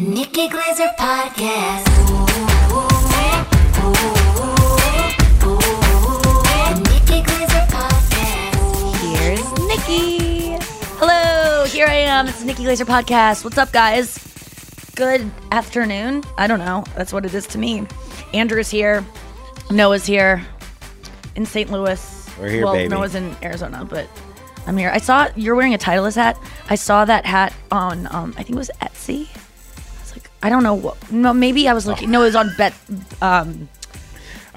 The Nikki Glaser Podcast. The Nikki Glaser Podcast. Here's Nikki. Hello, here I am. It's the Nikki Glaser podcast. What's up, guys? Good afternoon. I don't know. That's what it is to me. Andrew's here. Noah's here in St. Louis. We're here, well, baby. Noah's in Arizona, but I'm here. I saw you're wearing a Titleist hat. I saw that hat on, um, I think it was Etsy. I I don't know what. No, maybe I was looking. No, it was on Bet. Um,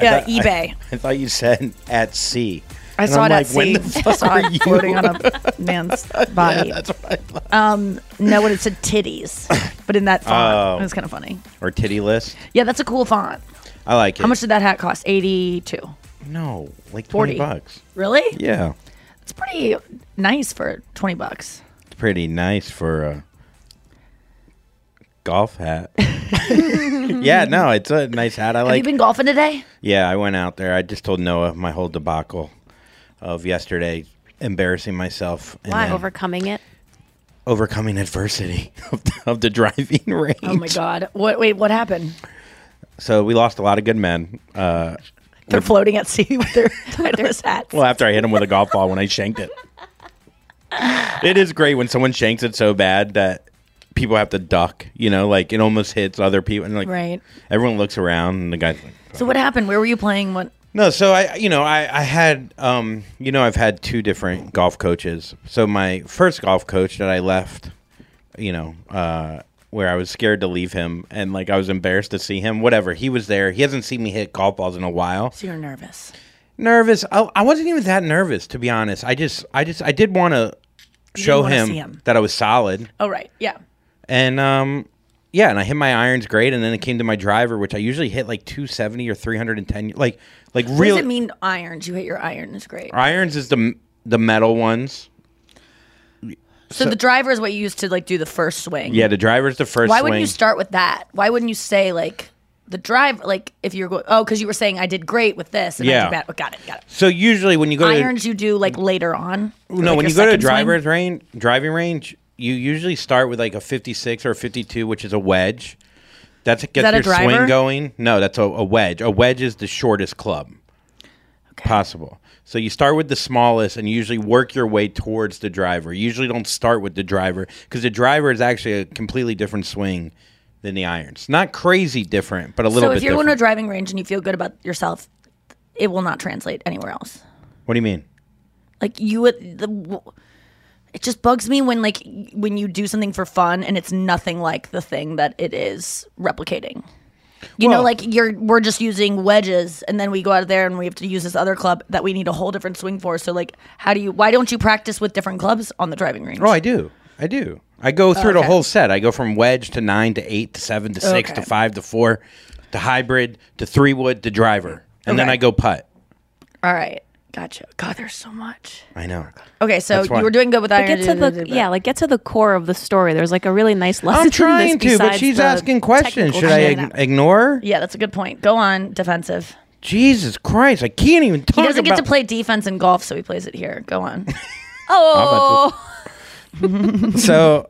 yeah, thought- eBay. I, thought you said at sea. I And saw I'm it like, at when sea. the I saw are it you? floating on a man's body. Yeah, that's what I thought. Um, no, when it said titties, but in that font, Oh. it was kind of funny. Or titty list. Yeah, that's a cool font. I like it. How much did that hat cost? Eighty-two. No, like 40. twenty bucks. Really? Yeah, It's pretty nice for twenty bucks. it's pretty nice for a golf hat. yeah, no, it's a nice hat. I Have like. you been golfing today? Yeah, I went out there. I just told Noah my whole debacle of yesterday, embarrassing myself and Why then overcoming it? overcoming adversity of the, of the driving range. Oh my god! What? Wait, what happened? So we lost a lot of good men. Uh, They're floating at sea with their their hats. well, after I hit him with a golf ball when I shanked it. It is great when someone shanks it so bad that people have to duck. You know, like it almost hits other people, and like Right. everyone looks around, and the guy's like, So what happened? Where were you playing? What? No, so I, you know, I, I had, um, you know, I've had two different golf coaches. So my first golf coach that I left, you know, uh, where I was scared to leave him and like I was embarrassed to see him. Whatever, he was there. He hasn't seen me hit golf balls in a while. So you're nervous. Nervous. I, I wasn't even that nervous, to be honest. I just, I just, I did want to show him, him. that I was solid. Oh right, yeah. And um, yeah, and I hit my irons great, and then it came to my driver, which I usually hit like 270 or 310, like like really. What does it mean? Irons. You hit your irons great. irons is the the metal ones. So, the driver is what you use to like do the first swing. Yeah, the driver's the first. Why swing. wouldn't you start with that? Why wouldn't you say like the drive, like if you're going, oh, because you were saying I did great with this, and I Yeah. did bad. Oh, got it, got it. So usually when you go to Irons you do like later on. no, like, when you go to a second swing? driver's range, driving range, you usually start with like a 56 or a 52, which is a wedge. That's gets that a your swing going. No, that's a, a wedge. A wedge is the shortest club possible. So you start with the smallest and you usually work your way towards the driver. You usually don't start with the driver because the driver is actually a completely different swing than the irons. Not crazy different, but a little bit. So if you're going to a driving range and you feel good about yourself, it will not translate anywhere else. what do you mean? Like you would the. It just bugs me when like when you do something for fun and it's nothing like the thing that it is replicating. You know, like you're we're just using wedges and then we go out there and we have to use this other club that we need a whole different swing for. So like how do you why don't you practice with different clubs on the driving range? Oh, I do. I do. I go oh, through the Okay. whole set. I go from wedge to nine to eight to seven to six to five to four to hybrid to three wood to driver. And then I go putt. All right. Gotcha. God, there's so much. I know. Okay, so That's why. you were doing good with But iron. get to the yeah, like get to the core of the story. There's like a really nice lesson. I'm in trying this to, but besides she's the asking questions. technical Should I shit. ig- ignore her? Yeah, that's a good point. Go on, defensive. Jesus Christ. I can't even talk He doesn't get to play defense in golf, so he plays it here. Go on. Oh, So,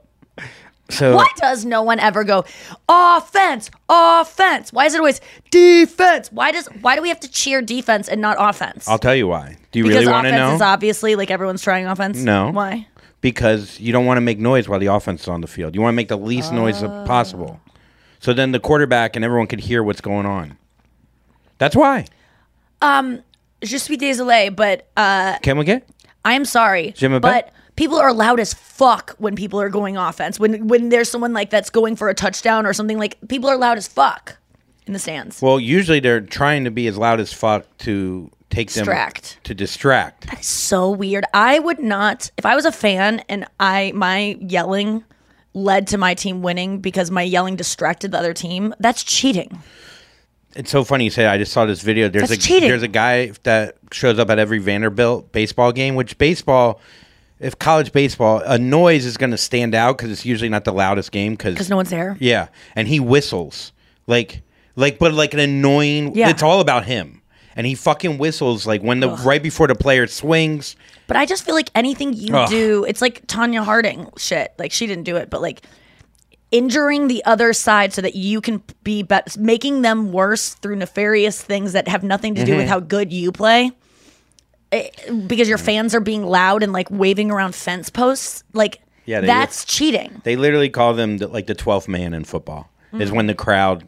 so Why does no one ever go offense, offense? Why is it always defense? Why does why do we have to cheer defense and not offense? I'll tell you why. Do you because really want to offense know? is obviously like everyone's trying offense. No. Why? because you don't want to make noise while the offense is on the field. You want to make the least noise Oh. possible. So then the quarterback and everyone could hear what's going on. That's why. Um, Je suis désolé, but uh, Can we get? I am sorry, Jim, but? People are loud as fuck when people are going offense. When when there's someone like that's going for a touchdown or something like people are loud as fuck in the stands. Well, usually they're trying to be as loud as fuck to take them Distract. to distract. That is so weird. I would not if I was a fan and I my yelling led to my team winning because my yelling distracted the other team. That's cheating. It's so funny you say. that. I just saw this video. There's That's a cheating. there's a guy that shows up at every Vanderbilt baseball game. Which baseball, if college baseball, a noise is going to stand out because it's usually not the loudest game. Because Because no one's there. yeah, and he whistles like like but like an annoying. Yeah. it's all about him, and he fucking whistles like when the right before the player swings. But I just feel like anything you Ugh. do, it's like Tonya Harding shit. Like she didn't do it, but like injuring the other side so that you can be bet making them worse through nefarious things that have nothing to do Mm-hmm. with how good you play. Eh, because your fans are being loud and like waving around fence posts, like Yeah, they- that's cheating. They literally call them the, like the twelfth man in football. Is Mm. when the crowd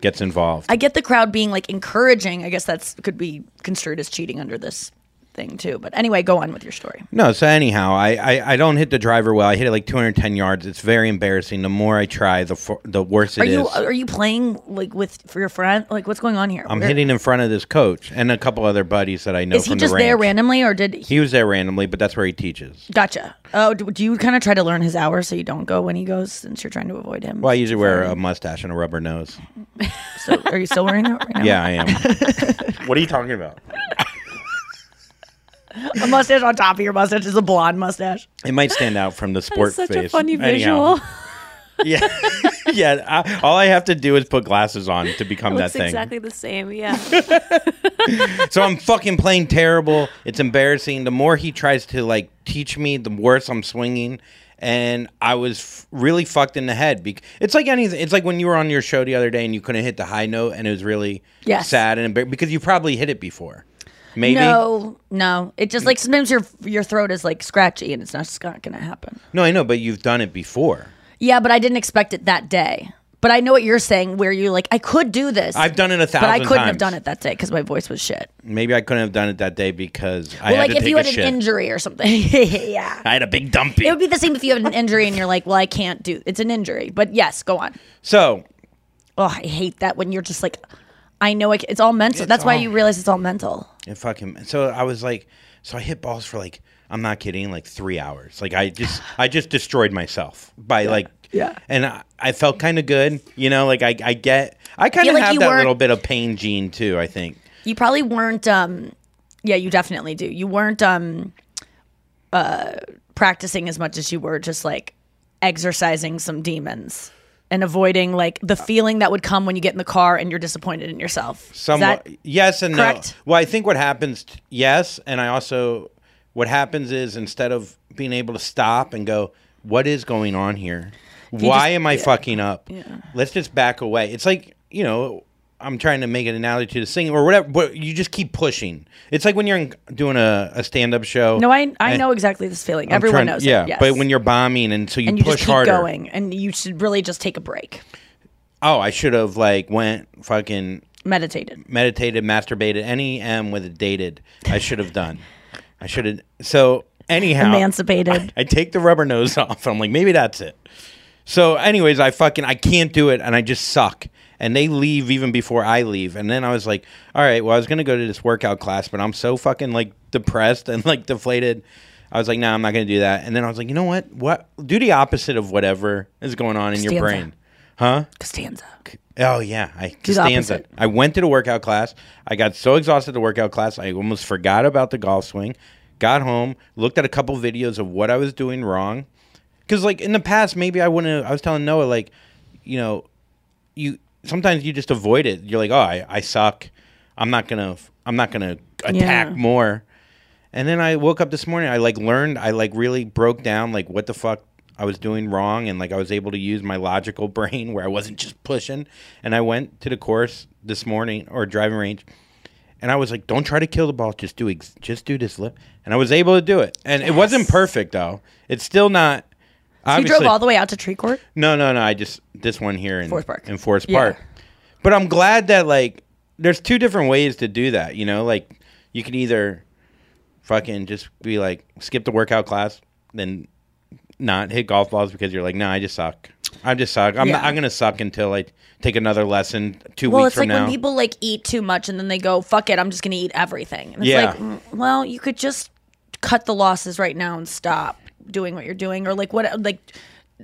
gets involved. I get the crowd being like encouraging. I guess that's could be construed as cheating under this thing too. But anyway, go on with your story. No, so anyhow, I, I, I don't hit the driver well. I hit it like 210 yards. It's very embarrassing. The more I try, the for, the worse it Are is. you are you playing like with for your friend? Like what's going on here? I'm Where- hitting in front of this coach and a couple other buddies that I know Is he from just the there ranch. randomly, or did he? He was there randomly, but that's where he teaches. Gotcha. Oh, do, do you kind of try to learn his hours so you don't go when he goes, since you're trying to avoid him? Well, I usually wear a mustache and a rubber nose. So, are you still wearing that right now? Yeah, I am. what are you talking about? a mustache on top of your mustache is a blonde mustache. It might stand out from the sport such face. a funny Anyhow. visual. Yeah, yeah. I, all I have to do is put glasses on to become that Looks thing. exactly the same. Yeah. So I'm fucking playing terrible. It's embarrassing. The more he tries to like teach me, the worse I'm swinging. And I was f- really fucked in the head. Bec- it's like anything. It's like when you were on your show the other day and you couldn't hit the high note, and it was really Yes. sad and embar- because you probably hit it before. Maybe No, no. It just like sometimes your your throat is like scratchy and it's not just not gonna happen. No, I know, but you've done it before. Yeah, but I didn't expect it that day. But I know what you're saying, where you're like I could do this. I've done it a thousand but I couldn't have done it that day because my voice was shit. Maybe I couldn't have done it that day because I well, had like to if take you a had an shit. injury or something. yeah. I had a big dumpy. It would be the same if you have an injury and you're like, well, I can't do. It's an injury, but yes, go on. so Oh, I hate that when you're just like, I know I c it's all mental. That's why all- you realize it's all mental. And fucking so I was like so I hit balls for like I'm not kidding like three hours. Like I just I just destroyed myself by like Yeah. And I, I felt kind of good, you know. Like I I get I kind Feel of like have you that weren't- little bit of pain gene too. I think. You probably weren't. um Yeah, you definitely do. You weren't um uh practicing as much as you were just like exercising some demons. And avoiding like the feeling that would come when you get in the car and you're disappointed in yourself. Somewhat, yes and correct? no. Well, I think what happens, t- yes, and I also, what happens is instead of being able to stop and go, what is going on here? Why just- am I yeah. fucking up? Let's just back away. It's like you know. I'm trying to make an analogy to singing or whatever, but you just keep pushing. It's like when you're in, doing a, a stand-up show. no, I I know exactly this feeling. I'm Everyone trying- knows Yeah, it. Yes. but when you're bombing and so you, and you push just keep harder. going, and you should really just take a break, Oh, I should have like went fucking meditated. meditated, masturbated, any M with a dated. I should have done. I should have. So anyhow, Emancipated. I, I take the rubber nose off. I'm like, maybe that's it. So, anyways, I fucking I can't do it, and I just suck. And they leave even before I leave. And then I was like, all right, well, I was gonna go to this workout class, but I'm so fucking like depressed and like deflated. I was like, nah, I'm not gonna do that. And then I was like, you know what? What do the opposite of whatever is going on in your brain, huh? Costanza. Oh yeah, I Do Costanza. I went to the workout class. I got so exhausted at the workout class, I almost forgot about the golf swing. Got home, looked at a couple videos of what I was doing wrong. Because like in the past, maybe I wouldn't. I was telling Noah like, you know, you sometimes you just avoid it. You're like, oh, I, I suck. I'm not gonna. I'm not gonna attack Yeah. more. And then I woke up this morning. I like learned. I like really broke down like what the fuck I was doing wrong, and like I was able to use my logical brain where I wasn't just pushing. And I went to the course this morning or driving range, and I was like, "Don't try to kill the ball. Just do ex- just do this lip." And I was able to do it. And it wasn't perfect though. It's still not. So you drove all the way out to Tree Court. No, no, no. I just this one here in Forest Park. In Forest Yeah. Park. But I'm glad that like there's two different ways to do that. You know, like you can either fucking just be like skip the workout class, then not hit golf balls because you're like, nah, I just suck. I just suck. I'm not, I'm gonna suck until I take another lesson two Well, weeks it's from like now. when people like eat too much and then they go, "Fuck it, I'm just gonna eat everything." And it's Yeah. like, mm, well, you could just cut the losses right now and stop doing what you're doing, or like what, like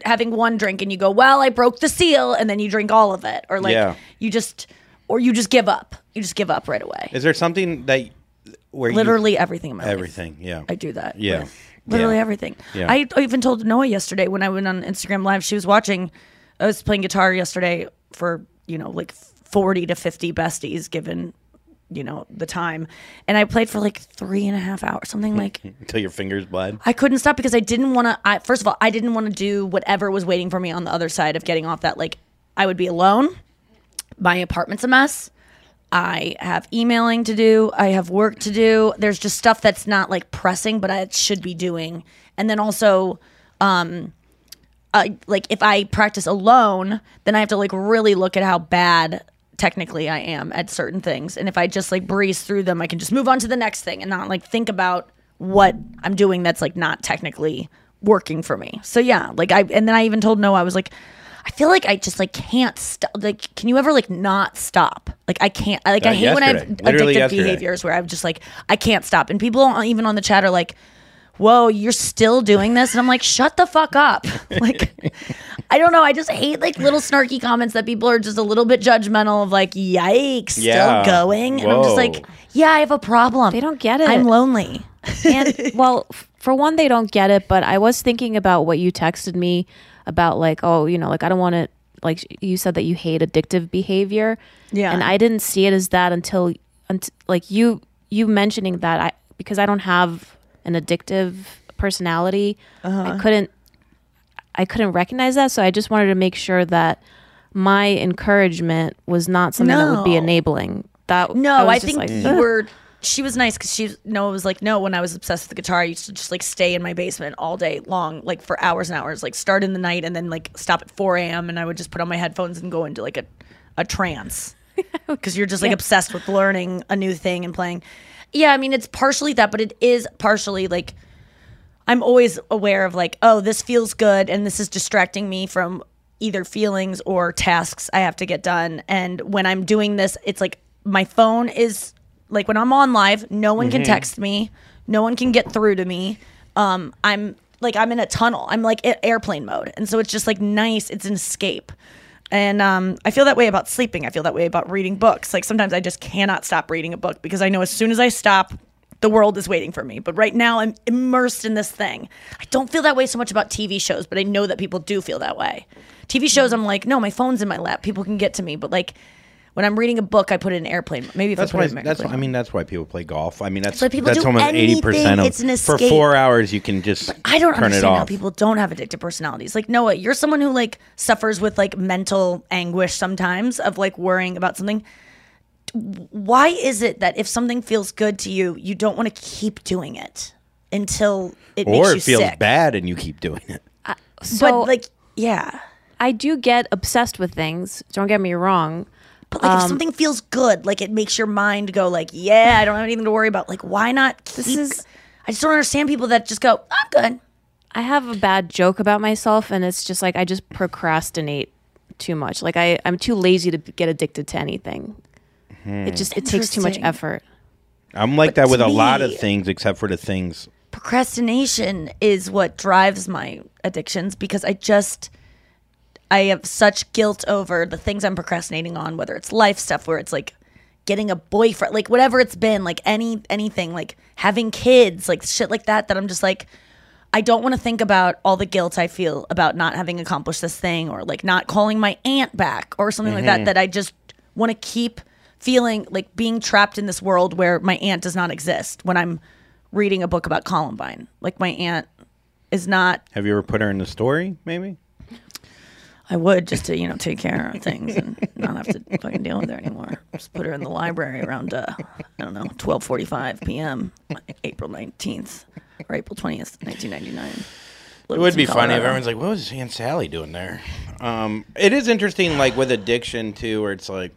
having one drink and you go, "Well, I broke the seal," and then you drink all of it, or like Yeah. you just, or you just give up. You just give up right away. Is there something that where you- Literally everything in my life. everything? Yeah, I do that. Yeah. with Literally Yeah. everything. Yeah. I even told Noah yesterday when I went on Instagram Live, she was watching. I was playing guitar yesterday for, you know, like 40 to 50 besties given, you know, the time. And I played for like three and a half hours, something like. until your fingers bled. I couldn't stop because I didn't want to. I First of all, I didn't want to do whatever was waiting for me on the other side of getting off that. Like, I would be alone. My apartment's a mess. I have emailing to do. I have work to do. There's just stuff that's not like pressing, but I should be doing. And then also, um, uh, like if I practice alone, then I have to like really look at how bad technically I am at certain things. And if I just like breeze through them, I can just move on to the next thing and not like think about what I'm doing that's like not technically working for me. So yeah, like I and then I even told Noah I was like I feel like I just like can't stop. Like, can you ever like not stop? Like, I can't. I, Like, Uh, I hate when I have yesterday. Literally addictive yesterday. behaviors where I'm just like, I can't stop. And people even on the chat are like, "Whoa, you're still doing this?" And I'm like, "Shut the fuck up!" like, I don't know. I just hate like little snarky comments that people are just a little bit judgmental of. Like, yikes, Yeah. still going? And I'm just like, yeah, I have a problem. They don't get it. I'm lonely. and well, for one, they don't get it. But I was thinking about what you texted me about, like, oh, you know, like I don't want to. Like you said that you hate addictive behavior. Yeah. And I didn't see it as that until, unt- like you you mentioning that I because I don't have an addictive personality. I uh-huh. couldn't I couldn't recognize that. So I just wanted to make sure that my encouragement was not something that would be enabling. That No, was I, just think like, you "Ugh." were. She was nice because she Noah was like, no. When I was obsessed with the guitar, I used to just like stay in my basement all day long, like for hours and hours. Like start in the night and then like stop at four a.m. and I would just put on my headphones and go into like a a trance because you're just like obsessed with learning a new thing and playing. Yeah, I mean it's partially that, but it is partially like I'm always aware of like, oh, this feels good and this is distracting me from either feelings or tasks I have to get done. And when I'm doing this, it's like my phone is like when I'm on live, no one can text me, no one can get through to me. Um, I'm like I'm in a tunnel. I'm like airplane mode, and so it's just like nice. It's an escape. And um, I feel that way about sleeping. I feel that way about reading books. Like sometimes I just cannot stop reading a book because I know as soon as I stop, the world is waiting for me. But right now, I'm immersed in this thing. I don't feel that way so much about TV shows, but I know that people do feel that way. TV shows, I'm like, no, my phone's in my lap. People can get to me. But like when I'm reading a book, I put it in airplane. Maybe if That's I put why. it in That's. airplane I mean, that's why people play golf. I mean, that's why people that's do almost eighty percent of. It's an escape. For four hours, you can just. I don't turn understand it how people don't have addictive personalities. Like Noah, you're someone who like suffers with like mental anguish sometimes of like worrying about something. Why is it that if something feels good to you, you don't want to keep doing it until it makes or you it feels sick? bad and you keep doing it. So but like, yeah. I do get obsessed with things. Don't get me wrong. But like, if Um, something feels good, like it makes your mind go like, yeah, I don't have anything to worry about. Like, why not? Keep, This is- I just don't understand people that just go, I'm good. I have a bad joke about myself, and it's just like I just procrastinate too much. Like I, I'm too lazy to get addicted to anything. It just it takes too much Interesting. effort. I'm like But that with to a lot of me- things, except for the things. procrastination is what drives my addictions because I just I have such guilt over the things I'm procrastinating on, whether it's life stuff where it's like getting a boyfriend, like whatever it's been, like any anything, like having kids, like shit like that that I'm just like I don't want to think about all the guilt I feel about not having accomplished this thing or like not calling my aunt back or something like that mm-hmm. that I just want to keep feeling like being trapped in this world where my aunt does not exist when I'm reading a book about Columbine. Like my aunt is not Have you ever put her in the story? Maybe. I would just to, you know, take care of things and not have to fucking deal with her anymore. Just put her in the library around uh I don't know, twelve forty five PM April nineteenth or April twentieth, nineteen ninety nine. It would be funny if everyone's like, "What was Aunt Sally doing there?" Um, it is interesting, like with addiction too, where it's like,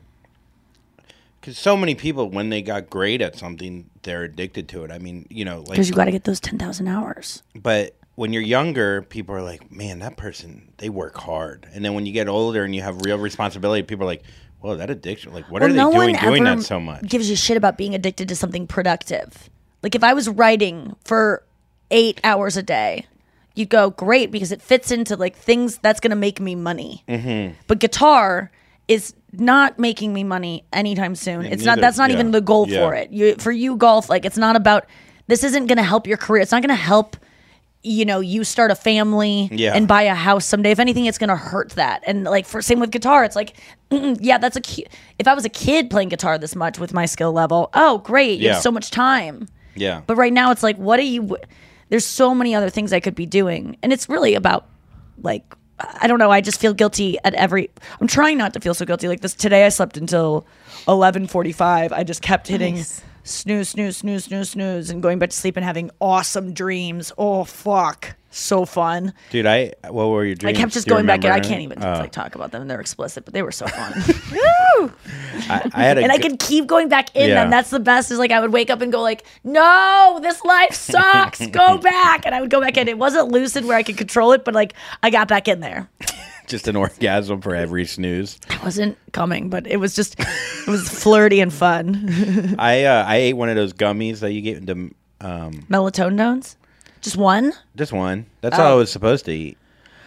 because so many people, when they got great at something, they're addicted to it. I mean, you know, like, Because you got to get those 10,000 hours. but when you're younger, people are like, "Man, that person, they work hard," and then when you get older and you have real responsibility, people are like, "Whoa, that addiction! Like, what are they no doing one doing ever that so much?" Gives you shit about being addicted to something productive. Like if I was writing for eight hours a day, you'd go great because it fits into like things that's gonna make me money. Mm-hmm. But guitar is not making me money anytime soon. Yeah, it's not. That's not yeah, even the goal yeah. for it. You for you golf like it's not about. This isn't gonna help your career. It's not gonna help. You know, you start a family and buy a house someday. If anything, it's gonna hurt that. And like for same with guitar, it's like, yeah, that's a. cu- If I was a kid playing guitar this much with my skill level, oh great, you have so much time. Yeah, But right now, it's like, what are you? There's so many other things I could be doing, and it's really about like I don't know. I just feel guilty at every. I'm trying not to feel so guilty. Like this today, I slept until 11:45. I just kept hitting Nice. Snooze, snooze, snooze, snooze, snooze, and going back to sleep and having awesome dreams. Oh fuck, so fun. dude, I what were your dreams? I kept just going back. and I can't even Oh. like talk about them. They're explicit, but they were so fun. I, I had a and I could keep going back in Yeah. them. That's the best. Is like I would wake up and go like, "No, this life sucks. go back." And I would go back in. It wasn't lucid where I could control it, but like I got back in there. Just an orgasm for every snooze. I wasn't coming, but it was just it was flirty and fun. I uh, I ate one of those gummies that you get into um, Melatonin, just one. just one. That's all I Oh. was supposed to eat.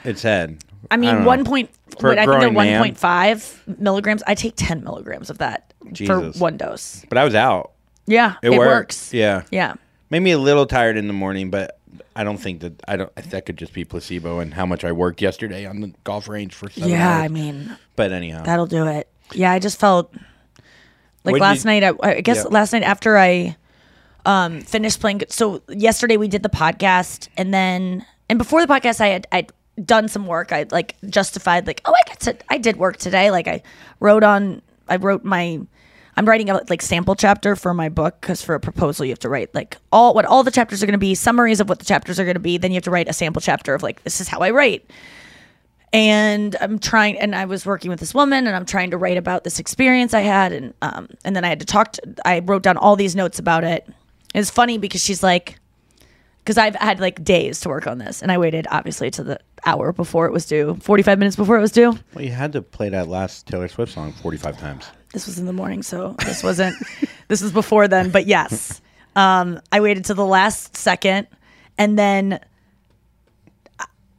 It said. I mean, know. one point. For Wait, I think they're one point five milligrams. I take ten milligrams of that Jesus. for one dose. But I was out. Yeah, It, it, works. Yeah. Yeah. Made me a little tired in the morning, but I don't think that I don't. That could just be placebo and how much I worked yesterday on the golf range for. Seven Yeah, hours. I mean, But anyhow, That'll do it. Yeah, I just felt like What'd last you- night. I, I guess Yeah. last night after I um finished playing. So yesterday we did the podcast, and then and before the podcast, I had I'd done some work. I like justified like, oh, I got to I did work today. Like I wrote on I wrote my. I'm writing a like sample chapter for my book because for a proposal you have to write like all what all the chapters are going to be, summaries of what the chapters are going to be. Then you have to write a sample chapter of like this is how I write and I'm trying and I was working with this woman and I'm trying to write about this experience I had and um and then I had to talk to I wrote down all these notes about it. It's funny because she's like because I've had like days to work on this and I waited obviously to the hour before it was due, 45 minutes before it was due. well, you had to play that last Taylor Swift song 45 times. This was in the morning, so this wasn't this was before then, but yes. Um I waited to the last second and then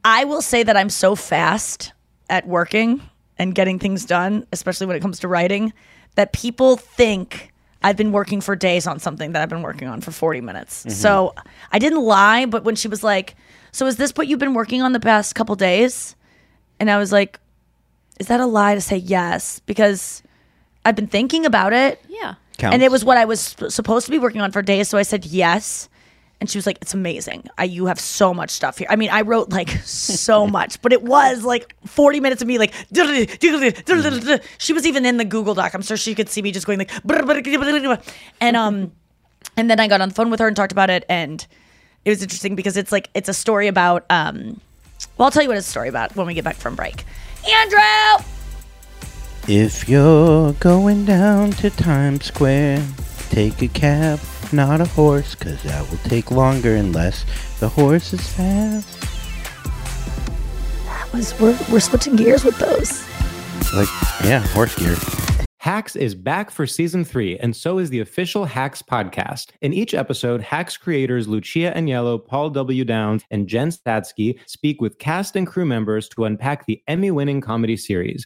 I will say that I'm so fast at working and getting things done, especially when it comes to writing, that people think I've been working for days on something that I've been working on for 40 minutes. So I didn't lie, but when she was like, So is this what you've been working on the past couple days? And I was like, Is that a lie to say yes? Because I've been thinking about it. Yeah. Counts. And it was what I was sp- supposed to be working on for days. So I said yes. And she was like, It's amazing. I, you have so much stuff here. I mean, I wrote like so much, but it was like 40 minutes of me like, she was even in the Google Doc. I'm sure she could see me just going like, and, um, and then I got on the phone with her and talked about it. And it was interesting because it's like, it's a story about, um, well, I'll tell you what it's a story about when we get back from break. Andrew! If you're going down to Times Square, take a cab, not a horse, cause that will take longer unless the horse is fast. That was, we're, we're switching gears with those. Like, yeah, horse gear. Hacks is back for season three, and so is the official Hacks podcast. In each episode, Hacks creators Lucia Aniello, Paul W. Downs, and Jen Statsky speak with cast and crew members to unpack the Emmy winning comedy series.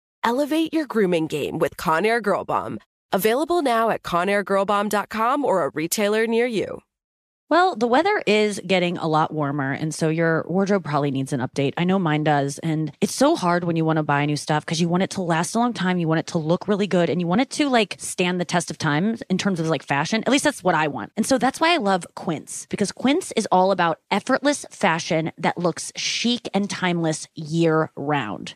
Elevate your grooming game with Conair Girl Bomb. Available now at ConairGirlBomb.com or a retailer near you. Well, the weather is getting a lot warmer, and so your wardrobe probably needs an update. I know mine does. And it's so hard when you want to buy new stuff because you want it to last a long time. You want it to look really good and you want it to like stand the test of time in terms of like fashion. At least that's what I want. And so that's why I love Quince because Quince is all about effortless fashion that looks chic and timeless year round.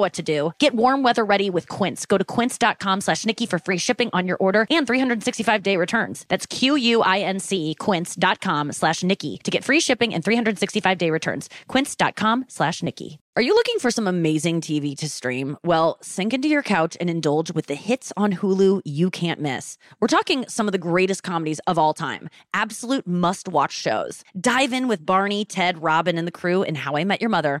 what to do. Get warm weather ready with Quince. Go to quince.com slash Nikki for free shipping on your order and 365 day returns. That's Q-U-I-N-C quince.com slash Nikki to get free shipping and 365 day returns. Quince.com slash Nikki. Are you looking for some amazing TV to stream? Well, sink into your couch and indulge with the hits on Hulu you can't miss. We're talking some of the greatest comedies of all time, absolute must watch shows. Dive in with Barney, Ted, Robin, and the crew in How I Met Your Mother.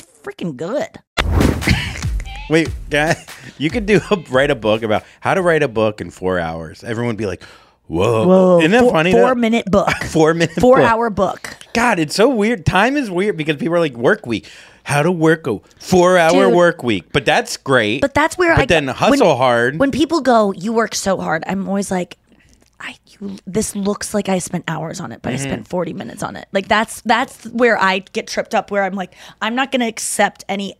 freaking good. Wait, guy, you could do a, write a book about how to write a book in four hours. Everyone would be like, "Whoa, Whoa. isn't that four, funny?" Four that- minute book. four minute, Four book. hour book. God, it's so weird. Time is weird because people are like work week. How to work a four hour Dude. work week, but that's great. But that's where But I then when- hustle hard. When people go, "You work so hard," I'm always like, "I you, this looks like I spent hours on it, but Mm-hmm. I spent 40 minutes on it." Like that's that's where I get tripped up. Where I'm like, I'm not going to accept any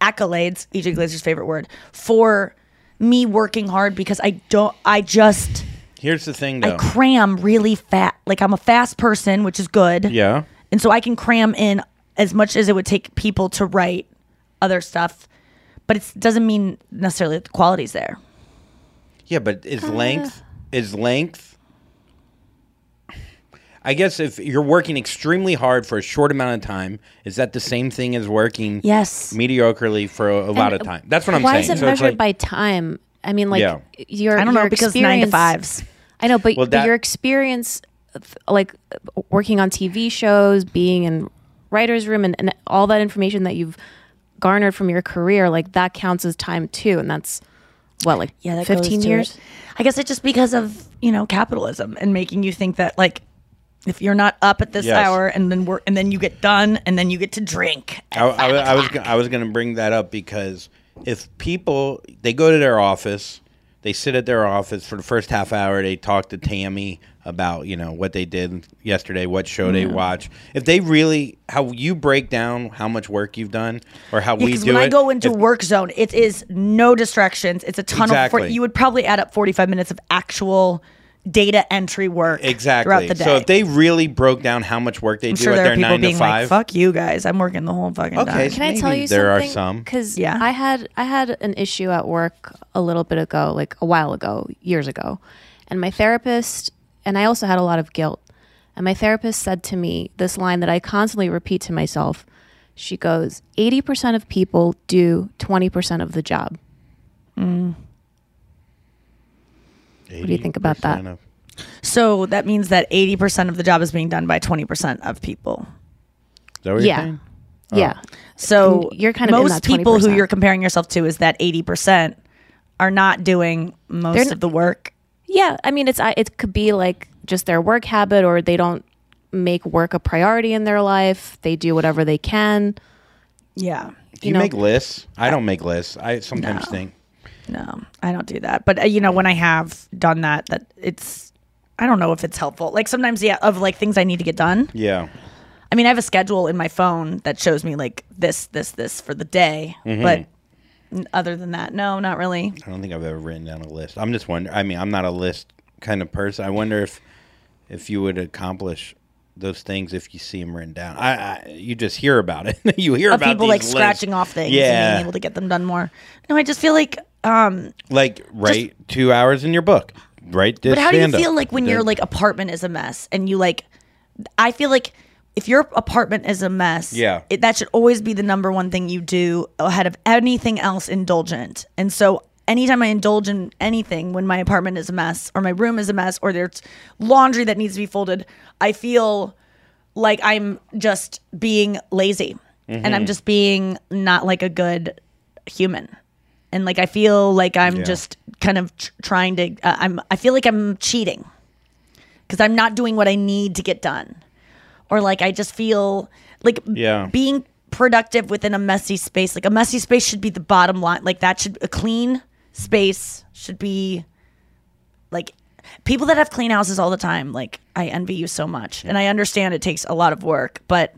accolades. EJ Glaser's favorite word for me working hard because I don't. I just Here's the thing, I cram really fat. Like I'm a fast person, which is good. yeah, And so I can cram in as much as it would take people to write other stuff, but it doesn't mean necessarily that the quality's there. yeah, but is Uh. length is length? I guess if you're working extremely hard for a short amount of time, is that the same thing as working Yes. mediocrely for a, a lot of time? That's what I'm Why saying. is it So it's measured like- by time? I mean, like Yeah. your I don't know your because nine to experience- fives. I know, but, Well, but that- your experience, of, like working on TV shows, being in writers' room, and, and all that information that you've garnered from your career, like that counts as time too, and that's what like Yeah, that fifteen years. it. I guess it's just because of you know capitalism and making you think that like if you're not up at this Yes. hour and then work and then you get done and then you get to drink. I, I, I was I was going to bring that up because if people they go to their office, they sit at their office for the first half hour, they talk to Tammy about you know what they did yesterday, what show they watch. If they really how you break down how much work you've done or how Yeah, we 'cause do when I go into if- work zone, it is no distractions. It's a ton of. Exactly. For, you would probably add up forty-five minutes of actual data entry work exactly. throughout the day. So if they really broke down how much work they I'm do sure at there their are people nine to being like, five, "Fuck you guys, I'm working the whole fucking Okay, time." so Can I tell maybe you there are some. Because Yeah. I had I had an issue at work a little bit ago, like a while ago, years ago, and my therapist and I also had a lot of guilt. And my therapist said to me this line that I constantly repeat to myself. She goes, "80% of people do 20% of the job." Mm. What do you think about that? of- So that means that eighty percent of the job is being done by twenty percent of people. Is that what you're Yeah. saying? Yeah. So And you're kind of in most that people who you're comparing yourself to is that eighty percent are not doing most They're of the work. Yeah, I mean, it's it could be like just their work habit, or they don't make work a priority in their life. They do whatever they can. Yeah. Do you, know- make lists? I don't make lists. I sometimes No. think. No, I don't do that. But uh, you know, when I have done that, that it's I don't know if it's helpful. Like sometimes, yeah, of like things I need to get done. Yeah. I mean, I have a schedule in my phone that shows me like this, this, this for the day. Mm-hmm. But n- other than that, no, not really. I don't think I've ever written down a list. I'm just wondering. I mean, I'm not a list kind of person. I wonder if if you would accomplish those things if you see them written down. I, I you just hear about it. you hear Of about people these like lists. scratching off things and Yeah, being able to get them done more. No, I just feel like. um like write two hours in your book. Write this. But how do you feel like when The- your like apartment is a mess and you like? I feel like if your apartment is a mess, Yeah. it, that should always be the number one thing you do ahead of anything else indulgent. And so, anytime I indulge in anything, when my apartment is a mess or my room is a mess or there's laundry that needs to be folded, I feel like I'm just being lazy and Mm-hmm. I'm just being not like a good human. And like I feel like I'm Yeah. just kind of tr- trying to uh, I'm I feel like I'm cheating cuz I'm not doing what I need to get done. Or like I just feel like Yeah. being productive within a messy space. Like a messy space should be the bottom line. Like that should a clean space should be like people that have clean houses all the time. Like I envy you so much, and I understand it takes a lot of work, but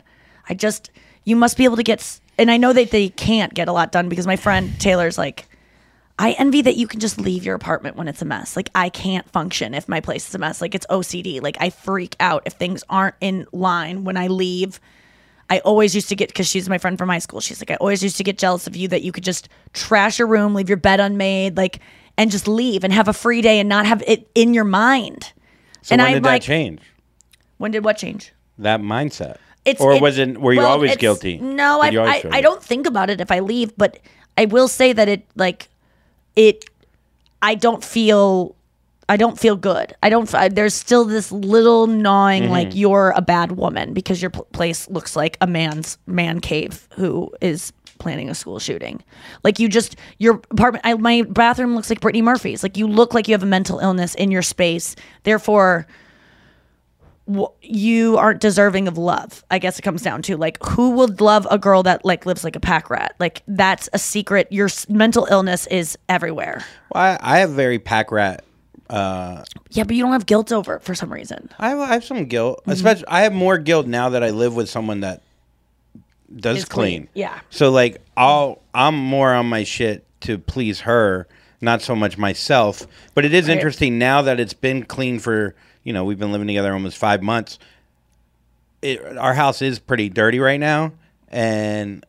I just you must be able to get. And I know that they can't get a lot done because my friend Taylor's like. I envy that you can just leave your apartment when it's a mess. Like I can't function if my place is a mess. Like it's OCD. Like I freak out if things aren't in line when I leave. I always used to get because she's my friend from high school. She's like, I always used to get jealous of you that you could just trash your room, leave your bed unmade, like, and just leave and have a free day and not have it in your mind. So and when I'm did like, that change? when did what change? That mindset. It's or it- was it? Were you well, always guilty? No, I I, I don't think about it if I leave, but I will say that it like it. I don't feel. I don't feel good. I don't. I, there's still this little gnawing, Mm-hmm. like you're a bad woman because your pl- place looks like a man's man cave who is planning a school shooting. Like you just your apartment. I, my bathroom looks like Brittany Murphy's. Like you look like you have a mental illness in your space. Therefore, you aren't deserving of love. I guess it comes down to like who would love a girl that like lives like a pack rat? Like that's a secret. Your s- mental illness is everywhere. Well, I, I have very pack rat. Uh, Yeah, but you don't have guilt over it for some reason. I have, I have some guilt. Mm-hmm. Especially, I have more guilt now that I live with someone that does clean. clean, yeah. So like, I'll I'm more on my shit to please her, not so much myself. But it is Right. interesting now that it's been clean for you know we've been living together almost five months. It, our house is pretty dirty right now, and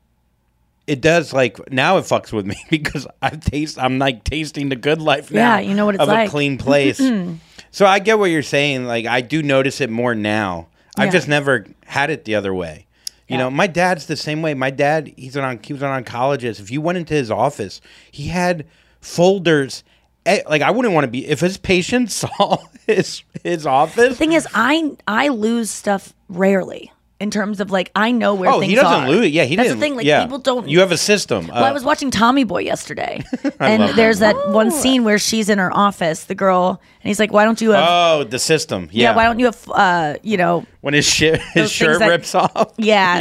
it does like now it fucks with me because I taste I'm like tasting the good life now. Yeah, you know what it's of like. a clean place. so I get what you're saying. Like I do notice it more now. I've Yeah. just never had it the other way. You Yeah. know, my dad's the same way. My dad, he's an he was an oncologist. If you went into his office, he had folders. Eh, Like I wouldn't want to be if his patients saw his his office. The thing is, I I lose stuff rarely in terms of like I know where things. oh, things he doesn't are. lose it. Yeah, he That's didn't. the thing. Like yeah. people don't. You have a system. Well, Uh, I was watching Tommy Boy yesterday, and there's that one scene where she's in her office, the girl, and he's like, "Why don't you have? oh, the system. yeah. Yeah. why don't you have? Uh, you know, when his shit his shirt that- rips off? yeah.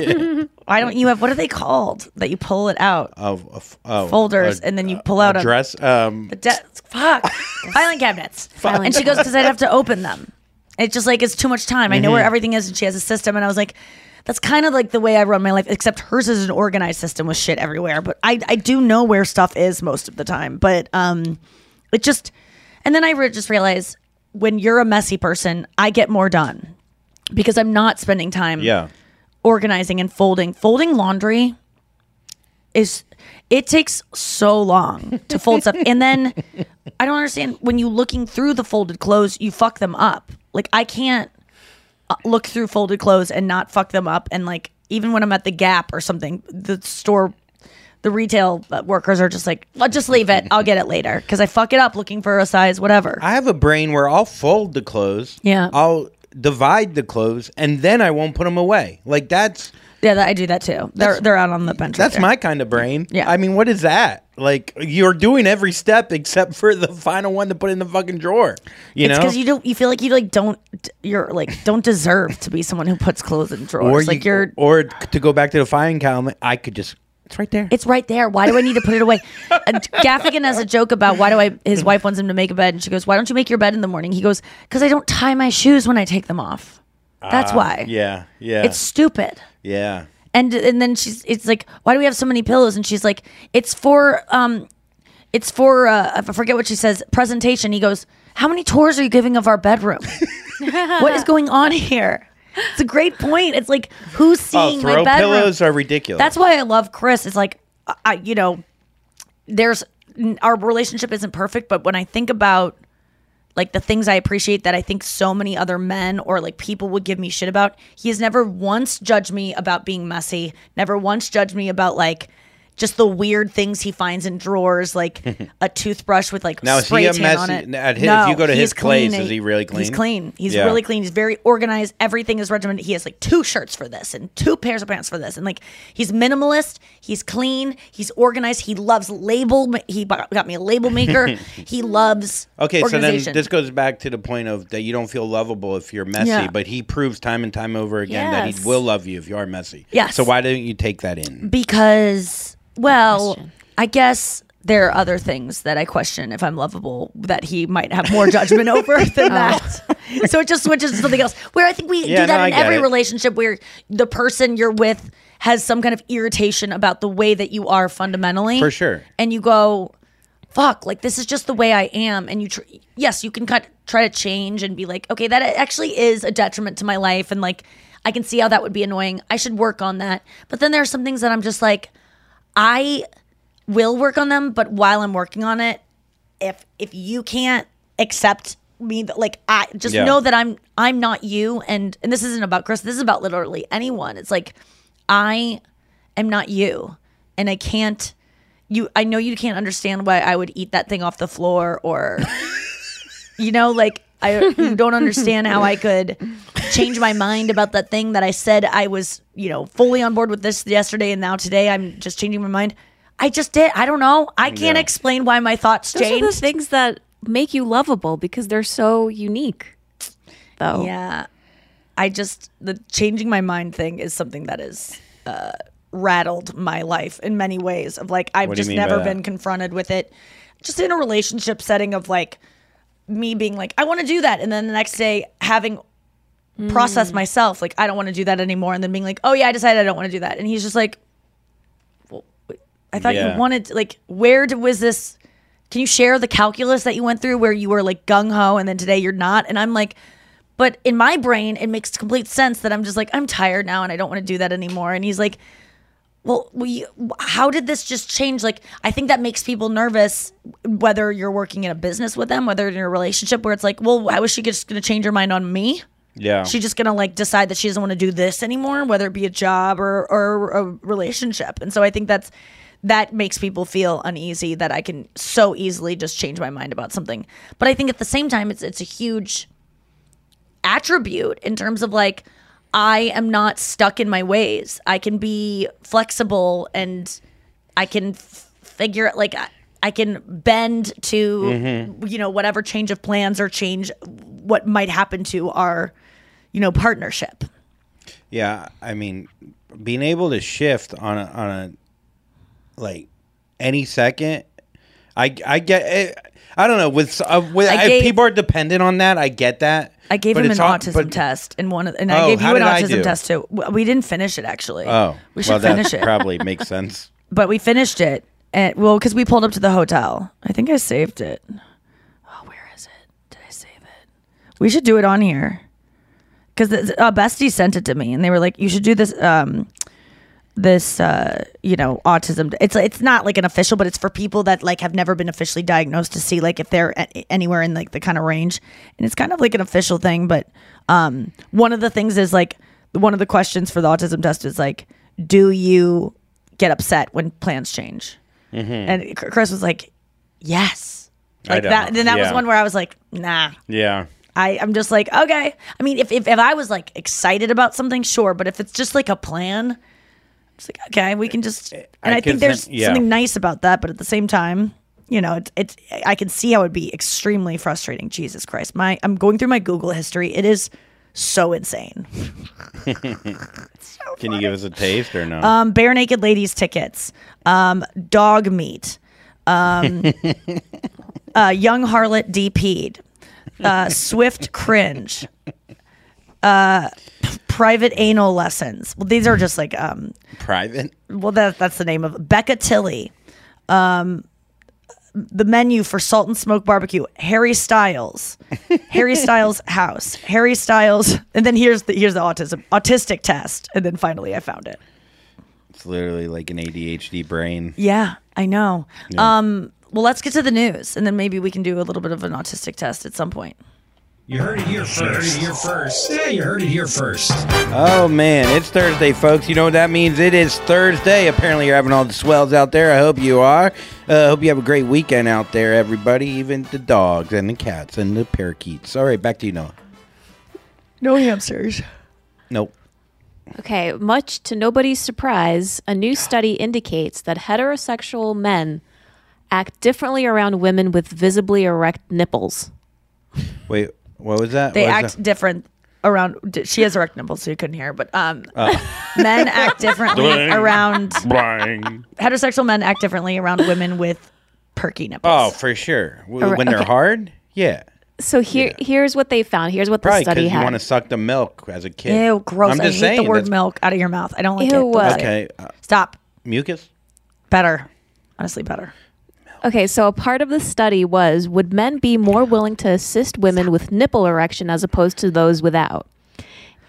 why don't you have? What are they called? That you pull it out, Of, of oh, folders, a- and then you pull out a a dress. Um, The de- fuck filing cabinets. Filing and she goes because I'd have to open them. It's just like it's too much time. I know Mm-hmm. where everything is, and she has a system. And I was like, that's kind of like the way I run my life. Except hers is an organized system with shit everywhere. But I I do know where stuff is most of the time. But um, it just and then I re- just realized when you're a messy person, I get more done because I'm not spending time yeah. organizing and folding. Folding laundry is it takes so long to fold stuff. And then I don't understand when you looking through the folded clothes, you fuck them up. Like I can't uh, look through folded clothes and not fuck them up and like even when I'm at the Gap or something, the store the retail uh, workers are just like, "Well, just leave it. I'll get it later." Cuz I fuck it up looking for a size whatever. I have a brain where I'll fold the clothes. Yeah. I'll divide the clothes and then I won't put them away. Like that's yeah, I do that too. They're they're out on the bench. that's there. my kind of brain. Yeah. I mean, what is that? Like you're doing every step except for the final one to put in the fucking drawer. You it's know? because you don't. You feel like you like don't. You're like don't deserve to be someone who puts clothes in drawers. or like you, you're. or to go back to the filing cabinet, I could just it's right there. It's right there. Why do I need to put it away? And Gaffigan has a joke about why do I? His wife wants him to make a bed, and she goes, "Why don't you make your bed in the morning?" He goes, "Because I don't tie my shoes when I take them off. That's why. Ah, yeah, yeah. It's stupid." Yeah. And and then she's it's like, "Why do we have so many pillows?" And she's like, "It's for um, it's for uh, I forget what she says. Presentation." He goes, "How many tours are you giving of our bedroom? what is going on here?" It's a great point. It's like who's Oh, seeing my throw bedroom? pillows are ridiculous. That's why I love Chris. It's like, I- I, you know, there's our relationship isn't perfect, but when I think about like the things I appreciate that I think so many other men or like people would give me shit about, he has never once judged me about being messy, never once judged me about like just the weird things he finds in drawers, like a toothbrush with like Now, is he spray a tan messy- on it. at his- no, if you go to his place, clean. is he really clean? He's clean? He's Yeah. really clean. He's very organized. Everything is regimented. He has like two shirts for this and two pairs of pants for this, and like he's minimalist. He's clean. He's organized. He loves label. He got me a label maker. he loves Okay, so then this goes back to the point of that you don't feel lovable if you're messy, Yeah. but he proves time and time over again that he will love you if you are messy. Yes. So why don't you take that in? because well i guess there are other things that i question if i'm lovable that he might have more judgment over than oh. that. So it just switches to something else. Where i think we Yeah, do that no, I in get every it. relationship where the person you're with has some kind of irritation about the way that you are fundamentally. For sure. and you go fuck like this is just the way i am. And you tr- yes you can cut try to change and be like okay that actually is a detriment to my life. And like i can see how that would be annoying. I should work on that. But then there are some things that i'm just like i will work on them but while i'm working on it if if you can't accept me like i just Yeah. know that i'm i'm not you. And and this isn't about chris. This is about literally anyone. It's like i am not you. And i can't you i know you can't understand why i would eat that thing off the floor or you know like i you don't understand how i could change my mind about that thing that i said i was you know fully on board with this yesterday and now today i'm just changing my mind i just did i don't know i can't Yeah. explain why my thoughts Those are the things that make you lovable because they're so unique. Though. Yeah. I just the changing my mind thing is something that is uh rattled my life in many ways of like I've What do you just never been confronted with it just in a relationship setting of like me being like I want to do that and then the next day having processed mm. myself like I don't want to do that anymore and then being like oh yeah I decided I don't want to do that and he's just like well, I thought Yeah. you wanted like where did, was this can you share the calculus that you went through where you were like gung ho and then today you're not and I'm like but in my brain, it makes complete sense that I'm just like, I'm tired now and I don't want to do that anymore. And he's like, well, we, how did this just change? Like, I think that makes people nervous, whether you're working in a business with them, whether in a relationship where it's like, well, how is she just going to change her mind on me? Yeah. She's just gonna like decide that she doesn't want to do this anymore, whether it be a job or or a relationship. And so I think that's that makes people feel uneasy that I can so easily just change my mind about something. But I think at the same time, it's it's a huge attribute in terms of like I am not stuck in my ways. I can be flexible and I can f- figure like I, I can bend to Mhm. you know whatever change of plans or change what might happen to our you know partnership. Yeah, I mean, being able to shift on a, on a like any second, I I get. It, I don't know with uh, with I if people are dependent on that. I get that. I gave him an all- autism but- test and one of, and Oh, I gave you an autism test too. We didn't finish it actually. Oh, we should well, that finish it. Probably makes sense. but we finished it and well because we pulled up to the hotel i think i saved it oh where is it did i save it we should do it on here because uh, bestie sent it to me and they were like you should do this um this uh you know autism it's it's not like an official but it's for people that like have never been officially diagnosed to see like if they're a- anywhere in like the kind of range and it's kind of like an official thing but um one of the things is like one of the questions for the autism test is like do you get upset when plans change Mhm. and chris was like yes I like don't. that then that was one where i was like nah Yeah. I, I'm just like, okay. I mean, if, if, if I was like excited about something, sure. But if it's just like a plan, it's like, okay, we can just. And I, I think there's yeah. something nice about that. But at the same time, you know, it's, it's, I can see how it'd be extremely frustrating. Jesus Christ. My, I'm going through my Google history. It is so insane. Can you give us a taste or no? Um, Barenaked Ladies tickets, um, dog meat, um, uh, young harlot DP'd, uh, swift cringe, uh, private anal lessons. Well, these are just like, um, Private. well, that, that's the name of Becca Tilley. Um, the menu for Salt and Smoke Barbecue, Harry Styles, Harry Styles house, Harry Styles, and then here's the here's the autism autistic test, and then finally I found it. It's literally like an ADHD brain. Yeah, I know. Yeah. Um, well, let's get to the news, and then maybe we can do a little bit of an autistic test at some point. You heard it here first. You heard it here first. Yeah, you heard it here first. Oh man, it's Thursday, folks. You know what that means? It is Thursday. Apparently, you're having all the swells out there. I hope you are. I uh, hope you have a great weekend out there, everybody. Even the dogs and the cats and the parakeets. All right, back to you, Noah. No hamsters. Nope. Okay, much to nobody's surprise, a new study indicates that heterosexual men act differently around women with visibly erect nipples. Wait, what was that? They What act that? different around. She has erect nipples, so you couldn't hear. But um, Oh. men act differently around Bling. heterosexual men act differently around women with perky nipples. Oh, for sure. W- Alright, When they're okay. hard, yeah. So here, here's what they found. Here's what the Probably study because you want to suck the milk as a kid. Ew, gross. I'm I just hate saying. the word milk out of your mouth. I don't like Ew, it. Don't uh, it. Okay. uh, Stop. mucus. Better. Honestly, better. Okay, so a part of the study was would men be more willing to assist women with nipple erection as opposed to those without?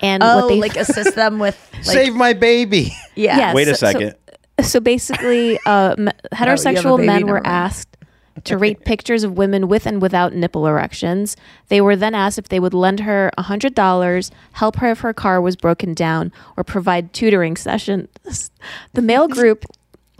And Oh, what they like assist them with like, Save my baby. yeah. Yes. Wait a so- so- second. So basically, uh, m- heterosexual baby, men were mind. asked to rate pictures of women with and without nipple erections. They were then asked if they would lend her $100, help her if her car was broken down, or provide tutoring sessions. The male group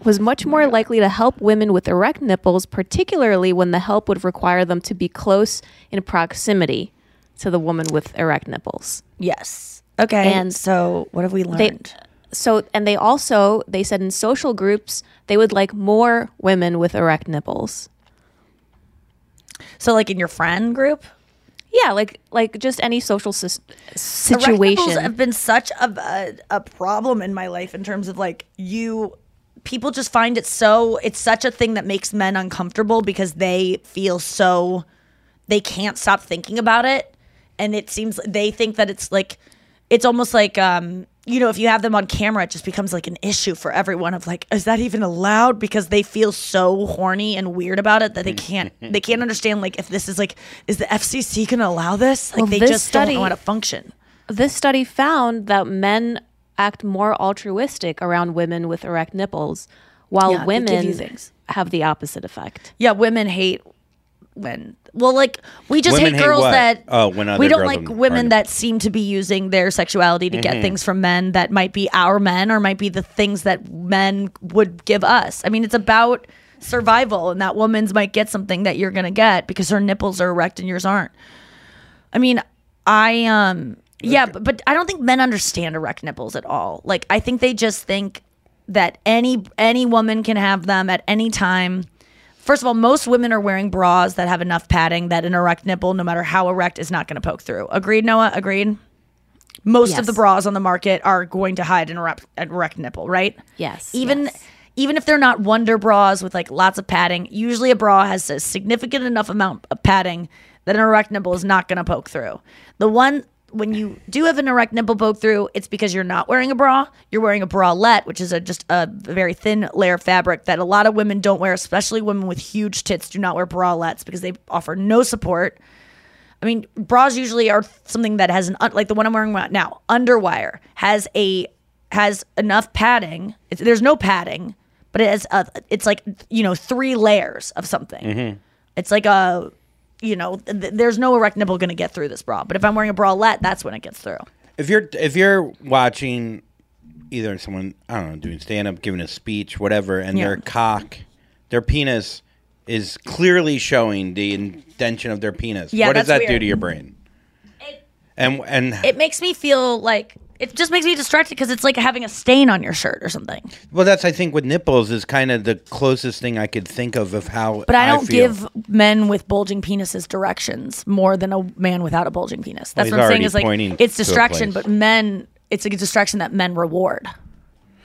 was much more likely to help women with erect nipples, particularly when the help would require them to be close in proximity to the woman with erect nipples. Yes. Okay. And so, what have we They, learned? so and they also they said in social groups they would like more women with erect nipples. so, like in your friend group, Yeah, like like just any social sis- Erect nipples have been such a, a a problem in my life in terms of like you people just find it so it's such a thing that makes men uncomfortable because they feel so they can't stop thinking about it. And it seems they think that it's like it's almost like um you know if you have them on camera it just becomes like an issue for everyone of like is that even allowed? Because they feel so horny and weird about it that they can't they can't understand like if this is like is the FCC going to allow this? Like Well, they this just don't know how to function. This study found that men act more altruistic around women with erect nipples, while Yeah, they give you women have the opposite effect. Yeah, women hate when well, like we just Women hate hate girls what? that Oh, when other we don't like Mm-hmm. women that seem to be using their sexuality to get things from men that might be our men or might be the things that men would give us. I mean, it's about survival, and that woman's might get something that you're gonna get because her nipples are erect and yours aren't. I mean, I um yeah, but, but I don't think men understand erect nipples at all. Like I think they just think that any any woman can have them at any time. First of all, most women are wearing bras that have enough padding that an erect nipple, no matter how erect, is not going to poke through. Agreed, Noah? Agreed. Most Yes. of the bras on the market are going to hide an erect, an erect nipple, right? Yes, Even yes. even if they're not wonder bras with like lots of padding, usually a bra has a significant enough amount of padding that an erect nipple is not going to poke through. The one when you do have an erect nipple poke through, it's because you're not wearing a bra. You're wearing a bralette, which is a just a very thin layer of fabric that a lot of women don't wear, especially women with huge tits do not wear bralettes because they offer no support. I mean, bras usually are something that has an like the one I'm wearing right now. Underwire has a has enough padding. It's, there's no padding, but it has a, it's like you know three layers of something. Mm-hmm. It's like a you know th- there's no erect nipple going to get through this bra. But if I'm wearing a bralette, that's when it gets through. If you're if you're watching either someone I don't know doing stand up, giving a speech, whatever, and their cock, their penis is clearly showing the indention of their penis. Yeah, what does that's that do weird. to your brain? and and It makes me feel like it just makes me distracted because it's like having a stain on your shirt or something. well, that's I think with nipples is kind of the closest thing I could think of of how. But I don't feel. give men with bulging penises directions more than a man without a bulging penis. That's he's what I'm saying. Is like it's distraction, but men, it's a distraction that men reward.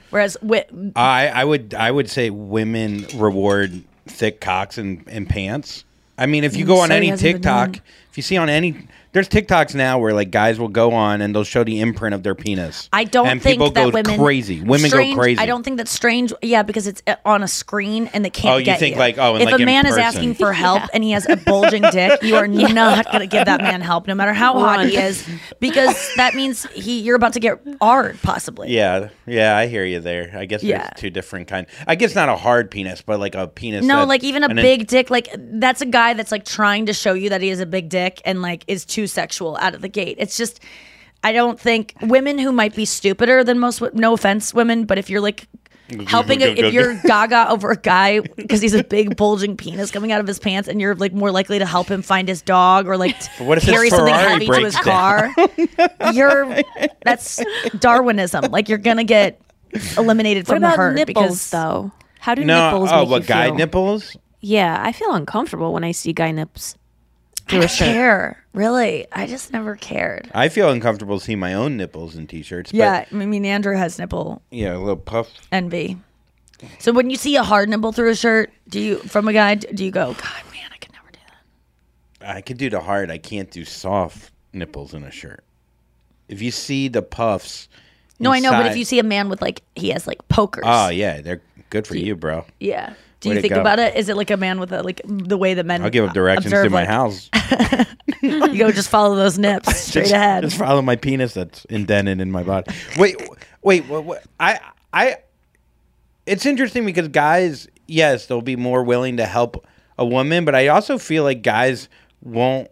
Whereas with I I would I would say women reward thick cocks and, and pants. I mean, if you go mm, on So he any TikTok, if you see on any, there's TikToks now where like guys will go on and they'll show the imprint of their penis. I don't and think people that go women crazy. Women strange- go crazy. I don't think that's strange. Yeah, because it's uh, on a screen and they can't. Oh, you get think like, oh, and if like a in man is asking for help and he has a bulging dick, you are not going to give that man help, no matter how hot he is, because that means he you're about to get hard, possibly. Yeah, yeah, I hear you there. I guess Yeah. there's two different kind. I guess not a hard penis, but like a penis. No, like even a big dick, like that's a guy that's like trying to show you that he has a big dick and like is too too sexual out of the gate. It's just I don't think women who might be stupider than most. No offense, women, but if you're like helping, a, if you're gaga over a guy because he's a big bulging penis coming out of his pants, and you're like more likely to help him find his dog or like what if his carry something heavy to his breaks car, you're that's Darwinism. Like you're gonna get eliminated What from the about herd nipples, because though? How do no, nipples oh, make what you guy feel? nipples? Yeah, I feel uncomfortable when I see guy nips I through a don't shirt. care. Really, I just never cared. I feel uncomfortable seeing my own nipples in t-shirts. but- Yeah, I mean Andrew has nipple yeah, a little puff. envy. So when you see a hard nipple through a shirt, do you from a guy? Do you go, God, man, I could never do that? I could do the hard. I can't do soft nipples in a shirt. If you see the puffs, No, I know, but if inside- you see a man with like he has like pokers. oh yeah, they're good for you, bro. yeah. Do you think go. about it? Is it like a man with a like the way that men? I'll give up directions observe, to my like, house. You go just follow those nips straight just, ahead. Just follow my penis that's indented in my body. Wait, wait, what, what, I, I. It's interesting because guys, yes, they'll be more willing to help a woman, but I also feel like guys won't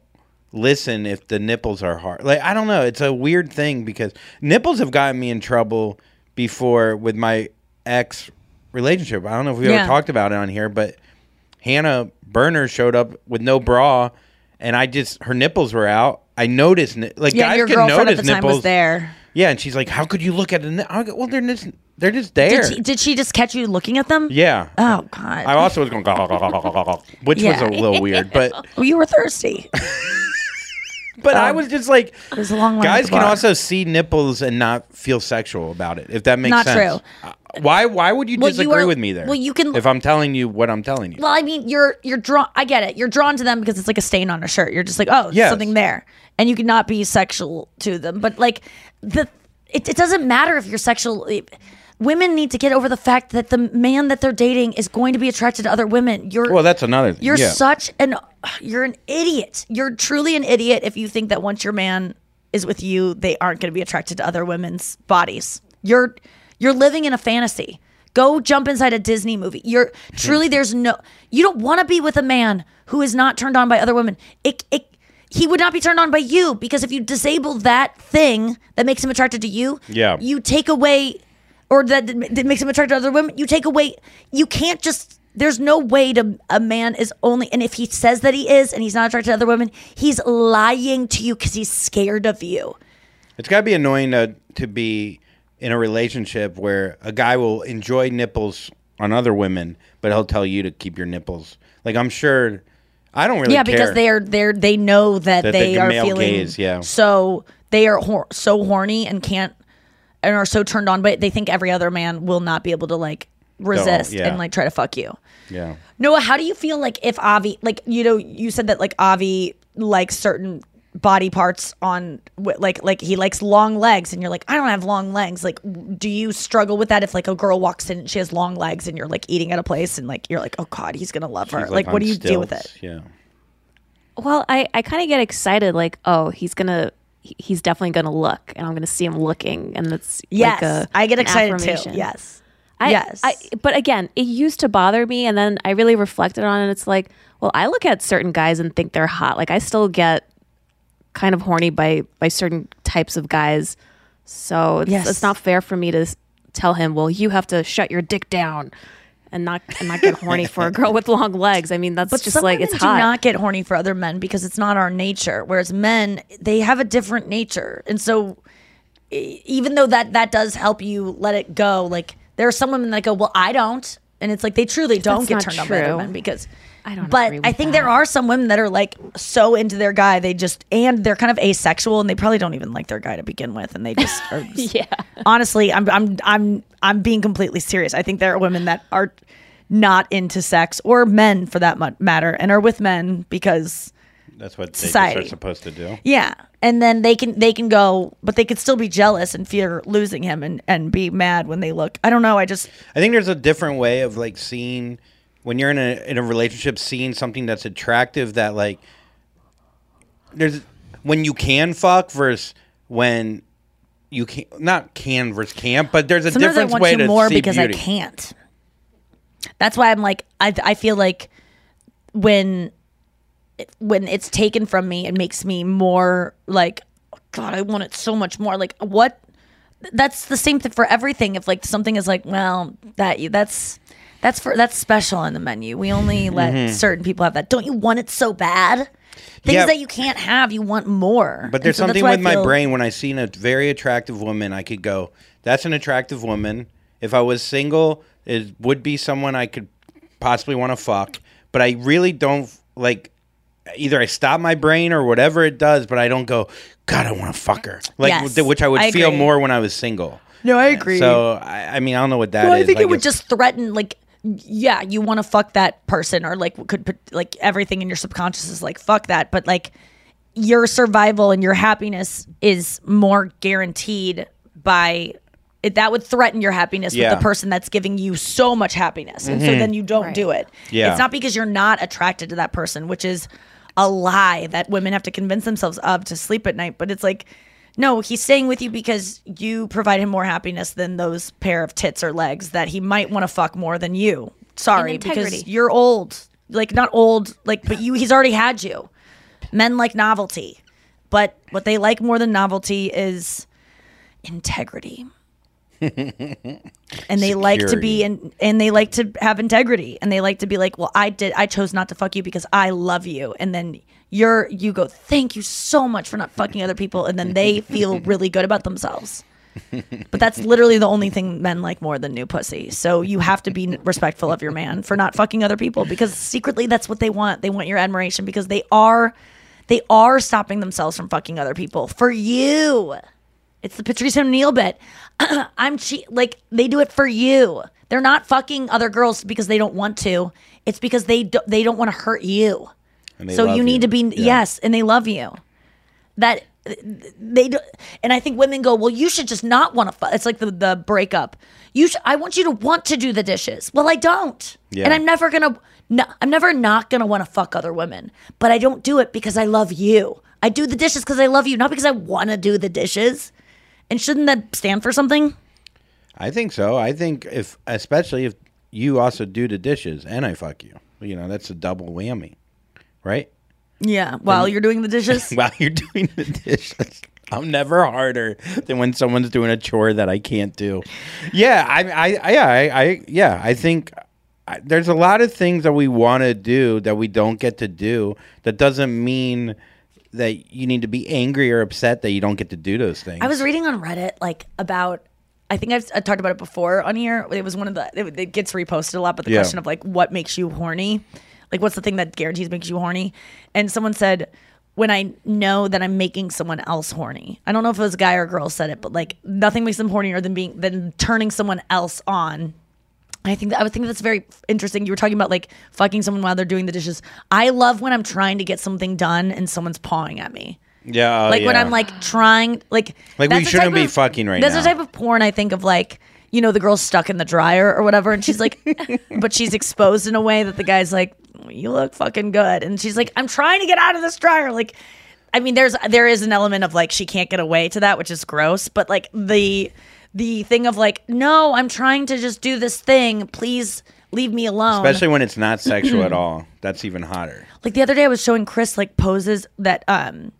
listen if the nipples are hard. Like I don't know, it's a weird thing because nipples have gotten me in trouble before with my ex relationship. I don't know if we Yeah. ever talked about it on here, but Hannah Berner showed up with no bra, and I just her nipples were out. I noticed, like yeah, guys girlfriend notice at the time nipples. was there. Yeah, and she's like, "How could you look at a?" Ni-? I go, well, they're just they're just there. Did she, did she just catch you looking at them? yeah. Oh God. I also was going, which Yeah. was a little weird, but well, you were thirsty. but I was just like, It a long line. guys can also see nipples and not feel sexual about it. If that makes Not sense. true. Uh, Why? Why would you Well, you disagree are- with me there? well, you can- If I'm telling you what I'm telling you. Well, I mean, you're you're drawn. I get it. You're drawn to them because it's like a stain on a shirt. You're just like, oh, there's Yes. something there, and you cannot be sexual to them. But like the, it, it doesn't matter if you're sexual. Women need to get over the fact that the man that they're dating is going to be attracted to other women. You're well, that's another thing. you're yeah. such an you're an idiot. You're truly an idiot if you think that once your man is with you, they aren't going to be attracted to other women's bodies. You're you're living in a fantasy. Go jump inside a Disney movie. You're truly there's no you don't want to be with a man who is not turned on by other women. It it he would not be turned on by you because if you disable that thing that makes him attracted to you, Yeah. you take away or that, that makes him attracted to other women, you take away. You can't just. There's no way to a man is only, and if he says that he is, and he's not attracted to other women, he's lying to you because he's scared of you. It's got to be annoying to to be in a relationship where a guy will enjoy nipples on other women, but he'll tell you to keep your nipples. Like I'm sure, I don't really yeah, care. because they're they're they know that, That they the are male feeling gaze, yeah. so they are hor- so horny and can't and are so turned on, but they think every other man will not be able to like resist yeah. and like try to fuck you. yeah. Noah, how do you feel like if Avi, like you know, you said that like Avi likes certain body parts on, like like he likes long legs, and you're like, I don't have long legs. Like, do you struggle with that if like a girl walks in and she has long legs, and you're like eating at a place, and like you're like, oh god, he's gonna love her. He's, Like, what do you do with it? Yeah. Well, I, I kind of get excited, like, oh, he's gonna, he- he's definitely gonna look, and I'm gonna see him looking, and it's Yes, like a, I get excited too. Yes, I, yes. I, but again, it used to bother me, and then I really reflected on it. It's like, well, I look at certain guys and think they're hot. Like I still get kind of horny by by certain types of guys. So it's, Yes. it's not fair for me to tell him, well, you have to shut your dick down and not and not get horny for a girl with long legs. I mean, that's But just some like women it's do hot. not get horny for other men because it's not our nature. Whereas men, they have a different nature, and so even though that that does help you let it go, like there are some women that go, "Well, I don't," and it's like they truly don't That's get not turned on by other men because. I don't But agree with I think that. there are some women that are like so into their guy, they just and they're kind of asexual, and they probably don't even like their guy to begin with, and they just are. Yeah. Honestly, I'm I'm I'm I'm being completely serious. I think there are women that are not into sex, or men for that mu- matter, and are with men because That's what they Society. are supposed to do. yeah, and then they can they can go, but they could still be jealous and fear losing him and and be mad when they look. I don't know. I just I think there's a different way of like seeing when you're in a in a relationship, seeing something that's attractive that like there's when you can fuck versus when you can not can versus can't, but there's a sometimes I want way you to more see because beauty. I can't. That's why I'm like I I feel like when when it's taken from me, it makes me more like, God, I want it so much more. Like what? That's the same thing for everything. If like something is like, well, that you that's that's for that's special on the menu. We only let Mhm. certain people have that. Don't you want it so bad? Things Yeah. that you can't have, you want more. But there's so something with my brain when I seen a very attractive woman, I could go, "That's an attractive woman." If I was single, it would be someone I could possibly want to fuck. But I really don't like. Either I stop my brain or whatever it does, but I don't go. God, I want to fuck her. Like Yes, which I would I feel agree. more when I was single. No, I agree. So I, I mean, I don't know what that well, I think Like, it would just threaten, like, yeah, you want to fuck that person, or like could put like everything in your subconscious is like fuck that, but like your survival and your happiness is more guaranteed by it, that would threaten your happiness Yeah. with the person that's giving you so much happiness, and so Mhm. then you don't do it. Yeah. It's not because you're not attracted to that person, which is a lie that women have to convince themselves of to sleep at night. But it's like, no, he's staying with you because you provide him more happiness than those pair of tits or legs that he might want to fuck more than you. Sorry, because you're old. Like not old, like but you he's already had you. Men like novelty. But what they like more than novelty is integrity. and they like to be in, and they like to have integrity and they like to be like well i did i chose not to fuck you because i love you and then you're you go thank you so much for not fucking other people and then they feel really good about themselves but that's literally the only thing men like more than new pussy so you have to be respectful of your man for not fucking other people because secretly that's what they want they want your admiration because they are they are stopping themselves from fucking other people for you it's the Patrice O'Neal bit. I'm che- like they do it for you. They're not fucking other girls because they don't want to. It's because they do- they don't want to hurt you. So love you need you. to be Yeah. yes, and they love you. That they do, and I think women go, well, you should just not want to. Fu-. It's like the the breakup. You should. I want you to want to do the dishes. Well, I don't, Yeah. and I'm never gonna. No, I'm never not gonna want to fuck other women, but I don't do it because I love you. I do the dishes because I love you, not because I want to do the dishes. And shouldn't that stand for something? I think so. I think if, especially if you also do the dishes and I fuck you, you know, that's a double whammy, right? Yeah, while you're doing the dishes. While you're doing the dishes. I'm never harder than when someone's doing a chore that I can't do. Yeah, I, I, I yeah, I, I, yeah, I think I, there's a lot of things that we want to do that we don't get to do. That doesn't mean that you need to be angry or upset that you don't get to do those things. I was reading on Reddit like about. I think I've I talked about it before on here. It was one of the. It, it gets reposted a lot, but the Yeah. question of like what makes you horny, like what's the thing that guarantees makes you horny? And someone said, when I know that I'm making someone else horny. I don't know if it was a guy or a girl said it, but like nothing makes them hornier than being than turning someone else on I think that, I would think that's very interesting. You were talking about like fucking someone while they're doing the dishes. I love when I'm trying to get something done and someone's pawing at me. yeah, like when. I'm like trying, like Like, we shouldn't be of- fucking right now. That's now. the type of porn I think of, like you know, the girl's stuck in the dryer or whatever, and she's like, but she's exposed in a way that the guy's like, you look fucking good, and she's like, I'm trying to get out of this dryer, like. I mean, there's there is an element of like she can't get away to that, which is gross. But like the the thing of like, no, I'm trying to just do this thing. Please leave me alone. especially when it's not sexual at all. That's even hotter. Like the other day, I was showing Chris like poses that, um,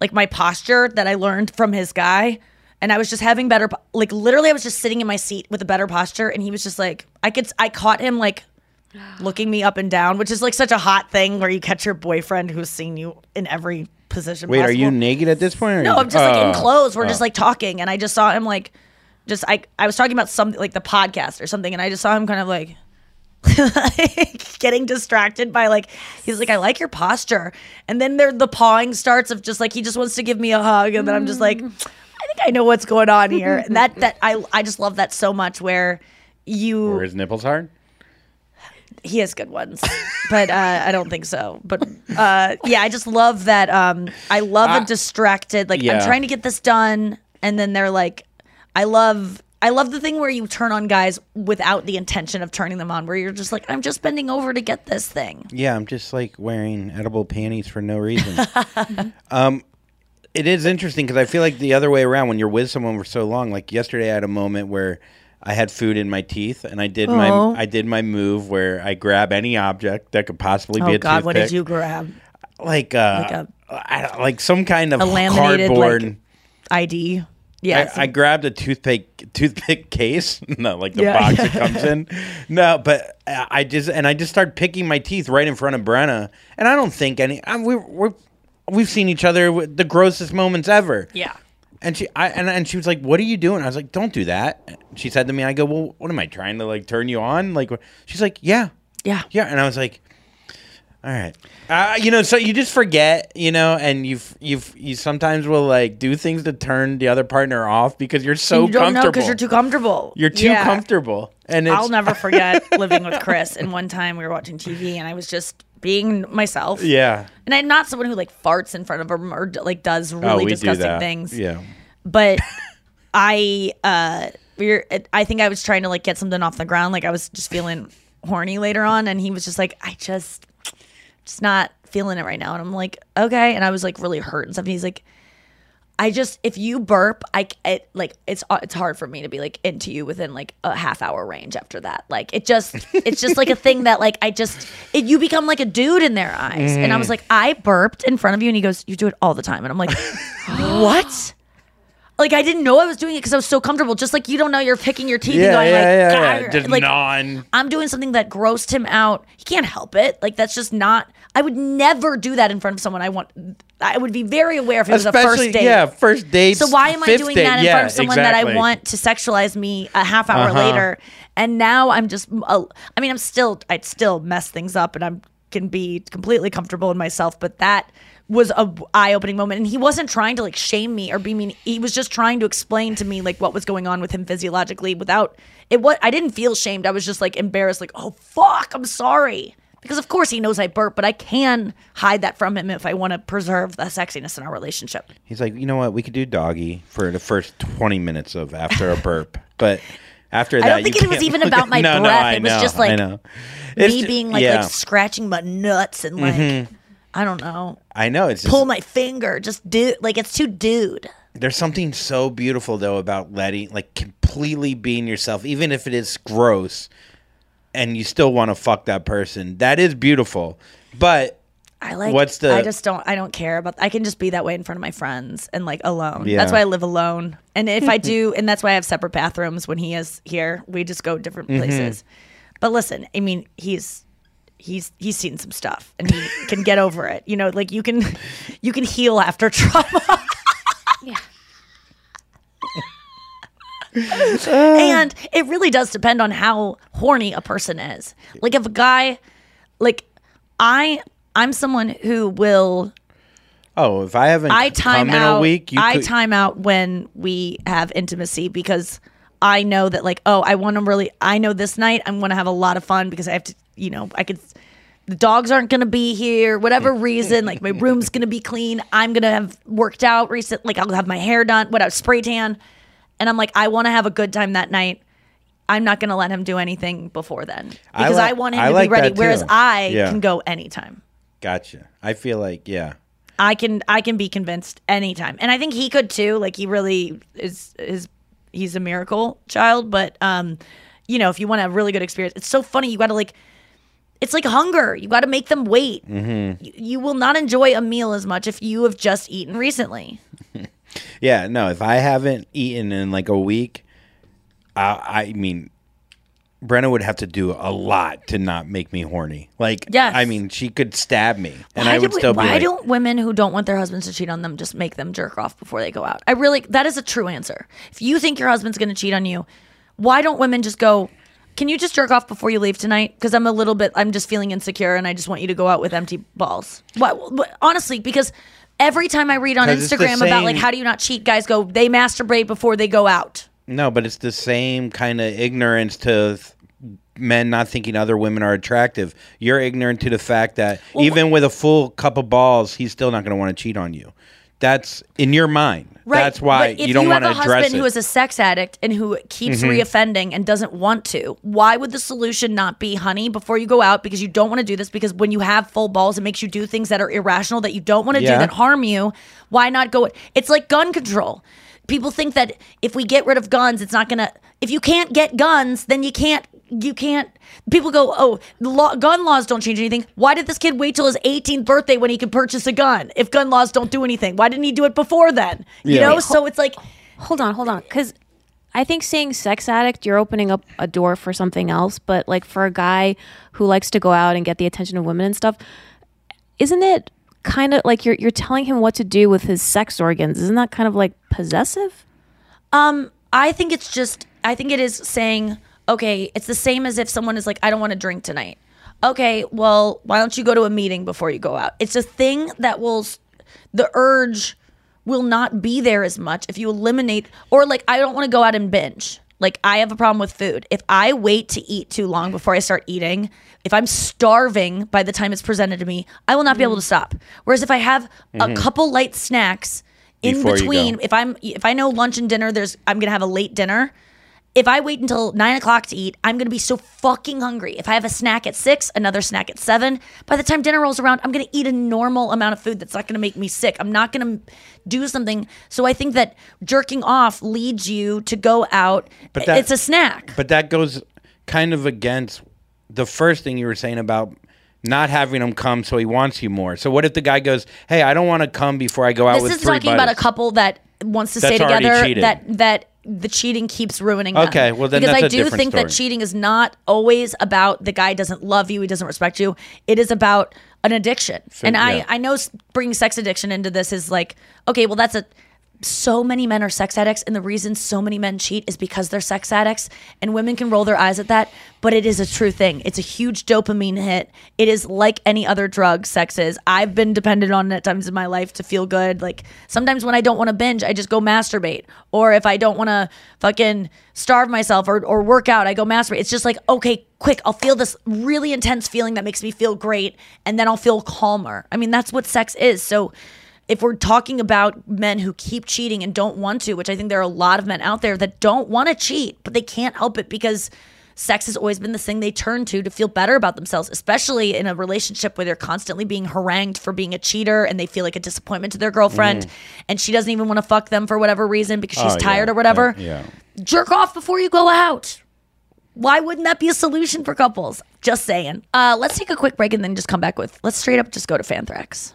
like my posture that I learned from his guy, and I was just having better, like literally, I was just sitting in my seat with a better posture, and he was just like, I could, I caught him like looking me up and down, which is like such a hot thing where you catch your boyfriend who's seen you in every position. Wait, are you naked at this point? Or No, you- I'm just like in Oh. clothes. We're Oh. just like talking, and I just saw him like, just I I was talking about something like the podcast or something, and I just saw him kind of like. like, getting distracted by like he's like I like your posture and then there the pawing starts of just like he just wants to give me a hug and then I'm just like I think I know what's going on here and that that I I just love that so much where you Were his nipples hard? he has good ones but uh, i don't think so but uh, yeah i just love that um, i love a distracted like i'm trying to get this done and then they're like i love i love the thing where you turn on guys without the intention of turning them on where you're just like i'm just bending over to get this thing Yeah, I'm just like wearing edible panties for no reason. um, it is interesting because I feel like the other way around when you're with someone for so long. Like yesterday, I had a moment where I had food in my teeth, and I did Oh. my I did my move where I grab any object that could possibly be oh a god what did toothpick. you grab like uh, Like don't- like some kind of A laminated, cardboard. like, ID. Yeah. I, I grabbed a toothpick toothpick case, no, like the Yeah. box it comes in. No, but I just and I just started picking my teeth right in front of Brenna, and I don't think any. I, we, we're we've seen each other with the grossest moments ever. yeah. And she, I, and, and she was like, "What are you doing?" I was like, "Don't do that." She said to me, "I go, well, what am I trying to like turn you on?" Like, she's like, "Yeah, Yeah. yeah," and I was like, "All right." Uh, you know, so you just forget, you know, and you've you've you sometimes will like do things to turn the other partner off because you're so you don't know comfortable. because you're too comfortable. You're too Yeah. comfortable, and it's, I'll never forget living with Chris. And one time we were watching TV, and I was just being myself. Yeah. And I'm not someone who like farts in front of him or like does Oh, really do disgusting that. things. Yeah. But I, uh, we were, I think I was trying to like get something off the ground. Like I was just feeling horny later on, and he was just like, I just, just not feeling it right now. And I'm like, okay. And I was like really hurt and stuff. And he's like, I just if you burp, I it like it's uh, it's hard for me to be like into you within like a half hour range after that. Like it just it's just like a thing that like I just it, you become like a dude in their eyes. And I was like, I burped in front of you, and he goes, you do it all the time, and I'm like, what? Like I didn't know I was doing it because I was so comfortable. Just like you don't know you're picking your teeth and Yeah, going yeah, like, yeah, yeah. Just like non. I'm doing something that grossed him out. He can't help it. Like that's just not. I would never do that in front of someone I want. I would be very aware if it was a first date. yeah, first date. So why am I doing date. that in Yeah, front of someone that. I want to sexualize me a half hour Uh-huh. later? And now I'm just. Uh, I mean, I'm still. I'd still mess things up, and I'm can be completely comfortable in myself. But that was a eye opening moment, and he wasn't trying to like shame me or be mean. He was just trying to explain to me like what was going on with him physiologically without it. What I didn't feel shamed. I was just like embarrassed. Like, oh fuck, I'm sorry. Because of course he knows I burp, but I can hide that from him if I want to preserve the sexiness in our relationship. He's like, you know what? We could do doggy for the first twenty minutes of after a burp, but after that, I don't think it was even about my no, no, breath. I It was know, just like me It's- being like yeah. like scratching my nuts and like Mhm. I don't know, I know it's just, pull my finger, just do like it's too dude. There's something so beautiful though about letting, like, completely being yourself, even if it is gross, and you still want to fuck that person. That is beautiful, but I like. What's the- I just don't. I don't care about. I can just be that way in front of my friends and like alone. Yeah. That's why I live alone. And if I do, and that's why I have separate bathrooms when he is here. We just go different Mhm. places. But listen, I mean, he's he's he's seen some stuff and he can get over it. You know, like you can you can heal after trauma. and it really does depend on how horny a person is. Like if a guy like I I'm someone who will oh, if I haven't I time come in out a week, I could, time out when we have intimacy because I know that like oh I want to really I know this night I'm going to have a lot of fun because I have to you know I could the dogs aren't going to be here whatever reason like my room's going to be clean I'm going to have worked out recent like I'll have my hair done what whatever spray tan and I'm like I want to have a good time that night I'm not going to let him do anything before then I because li- I, want him I to like be ready whereas. I Yeah. can go anytime Gotcha. I feel like yeah. I can I can be convinced anytime. And I think he could too. Like he really is is he's a miracle child, but um you know, if you want a really good experience, it's so funny you got to like it's like hunger. You got to make them wait. Mm-hmm. You, you will not enjoy a meal as much if you have just eaten recently. Yeah, no, if I haven't eaten in like a week, I, I mean, Brenna would have to do a lot to not make me horny. Like, Yes. I mean, she could stab me, and why I would we- still be why like, don't women who don't want their husbands to cheat on them just make them jerk off before they go out? I really that is a true answer. If you think your husband's going to cheat on you, why don't women just go? Can you just jerk off before you leave tonight? Because I'm a little bit, I'm just feeling insecure, and I just want you to go out with empty balls. What- honestly, because every time I read on 'Cause it's the Instagram about like same- how do you not cheat, guys go they masturbate before they go out. no, but it's the same kind of ignorance to th- men not thinking other women are attractive. You're ignorant to the fact that even with a full cup of balls, he's still not going to want to cheat on you. That's in your mind. That's why you don't want to address it. If you have a husband who is a sex addict and who keeps Mhm. reoffending and doesn't want to, why would the solution not be, honey, before you go out because you don't want to do this? Because when you have full balls, it makes you do things that are irrational that you don't want to Yeah. do that harm you. Why not go? It's like gun control. People think that if we get rid of guns, it's not gonna. If you can't get guns, then you can't you can't. People go, oh, law, gun laws don't change anything. Why did this kid wait till his 18th birthday when he could purchase a gun? If gun laws don't do anything, why didn't he do it before then? You Yeah. know, Wait, so it's like, hold on, hold on, because I think saying sex addict, you're opening up a door for something else. But like for a guy who likes to go out and get the attention of women and stuff, isn't it kind of like you're you're telling him what to do with his sex organs? Isn't that kind of like possessive? Um, I think it's just I think it is saying, okay, it's the same as if someone is like, I don't want to drink tonight. Okay, well, why don't you go to a meeting before you go out? It's a thing that will the urge will not be there as much if you eliminate or like I don't want to go out and binge. Like I have a problem with food. If I wait to eat too long before I start eating, if I'm starving by the time it's presented to me, I will not be able to stop. Whereas if I have a Mhm. couple light snacks in Before between, if I'm if I know lunch and dinner, there's I'm gonna have a late dinner. If I wait until nine o'clock to eat, I'm gonna be so fucking hungry. If I have a snack at six, another snack at seven, by the time dinner rolls around, I'm gonna eat a normal amount of food that's not gonna make me sick. I'm not gonna do something. So I think that jerking off leads you to go out. But that- it's a snack. But that goes kind of against the first thing you were saying about not having him come so he wants you more. So what if the guy goes, "Hey, I don't want to come before I go out This with is talking about a couple that wants to That's stay together. That that the cheating keeps ruining them. Okay, well, then because I do think that cheating is not always about the guy doesn't love you, he doesn't respect you. It is about an addiction, So, and yeah. I I know bringing sex addiction into this is like okay, well that's a so many men are sex addicts and the reason so many men cheat is because they're sex addicts and women can roll their eyes at that but it is a true thing. It's a huge dopamine hit. It is like any other drug sex is. I've been dependent on it at times in my life to feel good. Like sometimes when i don't want to binge i just go masturbate. Or if i don't want to fucking starve myself or, or work out i go masturbate. It's just like okay quick i'll feel this really intense feeling that makes me feel great and then i'll feel calmer. I mean that's what sex is. So if we're talking about men who keep cheating and don't want to, which I think there are a lot of men out there that don't want to cheat, but they can't help it because sex has always been the thing they turn to to feel better about themselves, especially in a relationship where they're constantly being harangued for being a cheater and they feel like a disappointment to their girlfriend Mm. and she doesn't even want to fuck them for whatever reason because she's Oh, yeah. tired or whatever. Yeah. Jerk off before you go out. Why wouldn't that be a solution for couples? Just saying. Uh, let's take a quick break and then just come back with let's straight up just go to Fanthrax.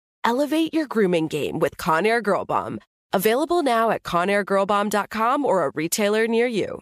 Elevate your grooming game with Conair Girl Bomb. Available now at ConairGirlBomb.com or a retailer near you.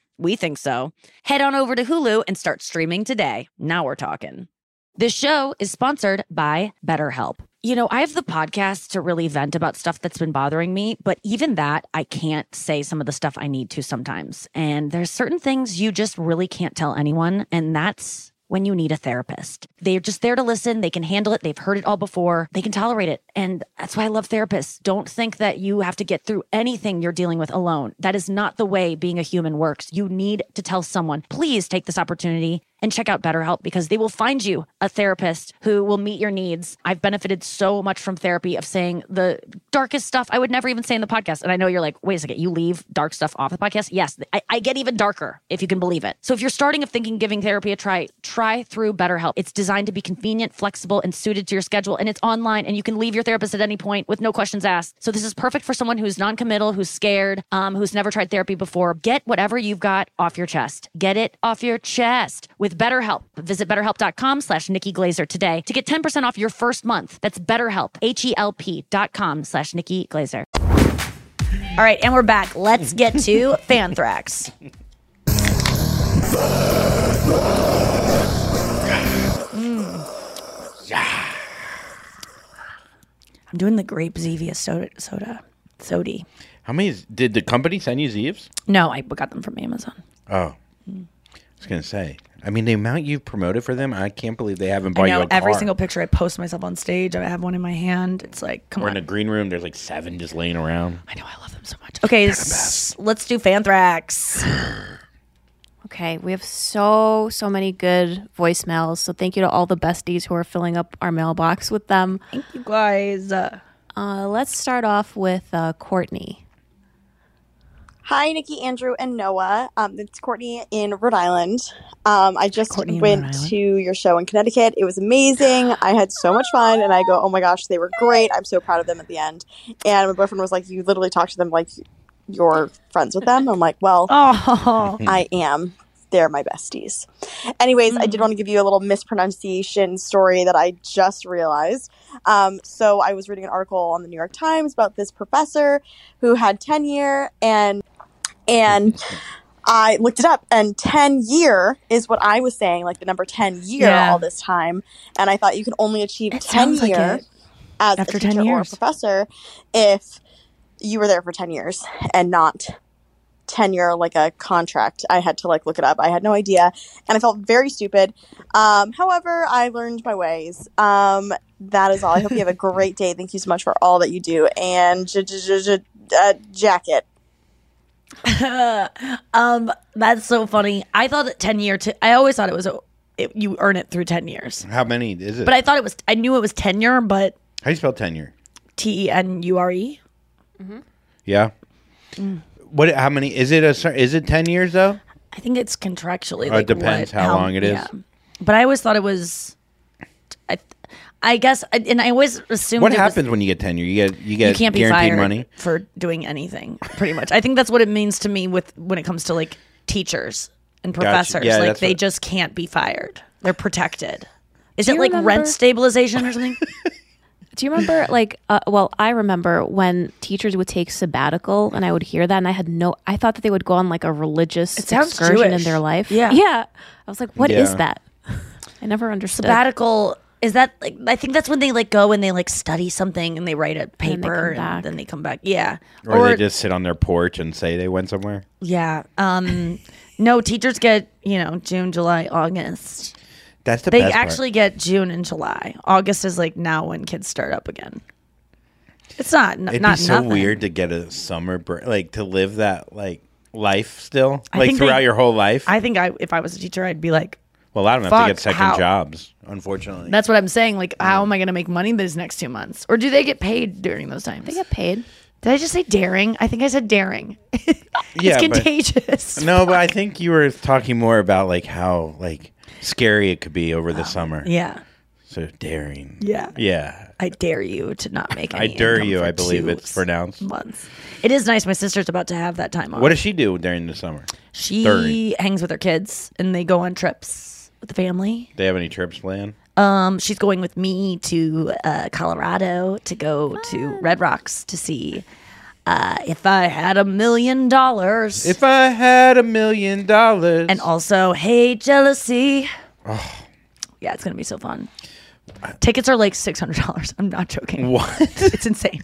We think so. Head on over to Hulu and start streaming today. Now we're talking. This show is sponsored by BetterHelp. You know, I have the podcast to really vent about stuff that's been bothering me, but even that, I can't say some of the stuff I need to sometimes. And there's certain things you just really can't tell anyone, and that's when you need a therapist. They're just there to listen. They can handle it. They've heard it all before. They can tolerate it. And that's why I love therapists. Don't think that you have to get through anything you're dealing with alone. That is not the way being a human works. You need to tell someone, please take this opportunity and check out BetterHelp because they will find you a therapist who will meet your needs. I've benefited so much from therapy of saying the darkest stuff I would never even say in the podcast. And I know you're like, wait a second, you leave dark stuff off the podcast? Yes, I, I get even darker if you can believe it. So if you're starting of thinking giving therapy a try, try through BetterHelp. It's designed to be convenient, flexible, and suited to your schedule. And it's online and you can leave your therapist at any point with no questions asked. So this is perfect for someone who's non-committal, who's scared, um, who's never tried therapy before. Get whatever you've got off your chest. Get it off your chest with BetterHelp. Visit betterhelp.com slash Nikki Glaser today to get 10% off your first month. That's BetterHelp, H-E-L-P dot com slash Nikki Glaser. All right, and we're back. Let's get to Fanthrax. Mm. I'm doing the grape Zevia soda. soda. Sody. How many is- did the company send you Zeeves? No, I got them from Amazon. Oh, I was gonna say. I mean, the amount you've promoted for them, I can't believe they haven't I bought know you a every car. single picture I post myself on stage, I have one in my hand. It's like, come Or on. in a green room, there's like seven just laying around. I know, I love them so much. Okay, s- let's do Fanthrax. Okay, we have so so many good voicemails. So thank you to all the besties who are filling up our mailbox with them. Thank you guys. Uh, let's start off with uh, Courtney. Hi, Nikki, Andrew, and Noah. Um, it's Courtney in Rhode Island. Um, I just Courtney in went Island. to your show in Connecticut. It was amazing. I had so much fun, and I go, "Oh my gosh, they were great!" I'm so proud of them at the end. And my boyfriend was like, "You literally talk to them like you're friends with them." I'm like, "Well, oh, I am. They're my besties." Anyways, I did want to give you a little mispronunciation story that I just realized. Um, so I was reading an article on the New York Times about this professor who had tenure and and I looked it up and 10 year is what I was saying like the number 10 year Yeah. all this time. And I thought you can only achieve It 10 sounds like year as After a 10 teacher or a professor if you were there for 10 years and not tenure like a contract. I had to like look it up. I had no idea and i felt very stupid. Um, however i learned my ways. Um, that is all. I hope you have a great day. Thank you so much for all that you do. And j- j- j- j- uh, jacket um, that's so funny. I thought it ten year. T- I always thought it was a, it, you earn it through ten years, How many is it? but I thought it was. I knew it was tenure, but How do you spell tenure? T E N U R E. Yeah. Mm. What? How many? Is it a? cer- Is it ten years though? I think it's contractually. Oh, it like, depends what- how long it is. but I always thought it was. I, I guess, and I always assumed What it was- happens when you get tenure? You get you get you can't be guaranteed fired money. for doing anything. Pretty much, I think that's what it means to me with when it comes to like teachers and Gotcha. professors. Yeah, like they what- just can't be fired. They're protected. Is Do it like remember- rent stabilization or something? Do you remember, like, uh, well, I remember when teachers would take sabbatical, and I would hear that, and I had no, I thought that they would go on like a religious It sounds excursion in their life. Yeah. yeah. I was like, what is Yeah. that? I never understood. Sabbatical is that like I think that's when they like go and they like study something and they write a then they paper come and, back. then they come back. Yeah. Or, they just sit on their porch and say they went somewhere. yeah. Um no, teachers get, you know, June, July, August. That's the they best part. actually get June and July. August is like now when kids start up again. It's not n- It'd not be so nothing. weird to get a summer break, like to live that like life still, I like think they- throughout your whole life. I think I if I was a teacher I'd be like well, I don't have fuck, to get second how? jobs, unfortunately. that's what I'm saying. Like, how mm. am I going to make money these next two months? Or do they get paid during those times? They get paid. Did I just say daring? I think I said daring. Yeah, it's but- contagious. no, but I think you were talking more about like how like scary it could be over the um, summer. Oh, Yeah. So daring. Yeah. Yeah. I dare you to not make I dare income you. for I believe two it's pronounced. months. It is nice. My sister's about to have that time off. What does she do during the summer? She During. hangs with her kids and they go on trips with the family. They have any trips planned? Um, she's going with me to uh, Colorado to go to Red Rocks to see uh, if I had a million dollars. If I had a million dollars, and also, hey, jealousy. Oh. Yeah, it's gonna be so fun. Tickets are like six hundred dollars. I'm not joking. What? it's insane.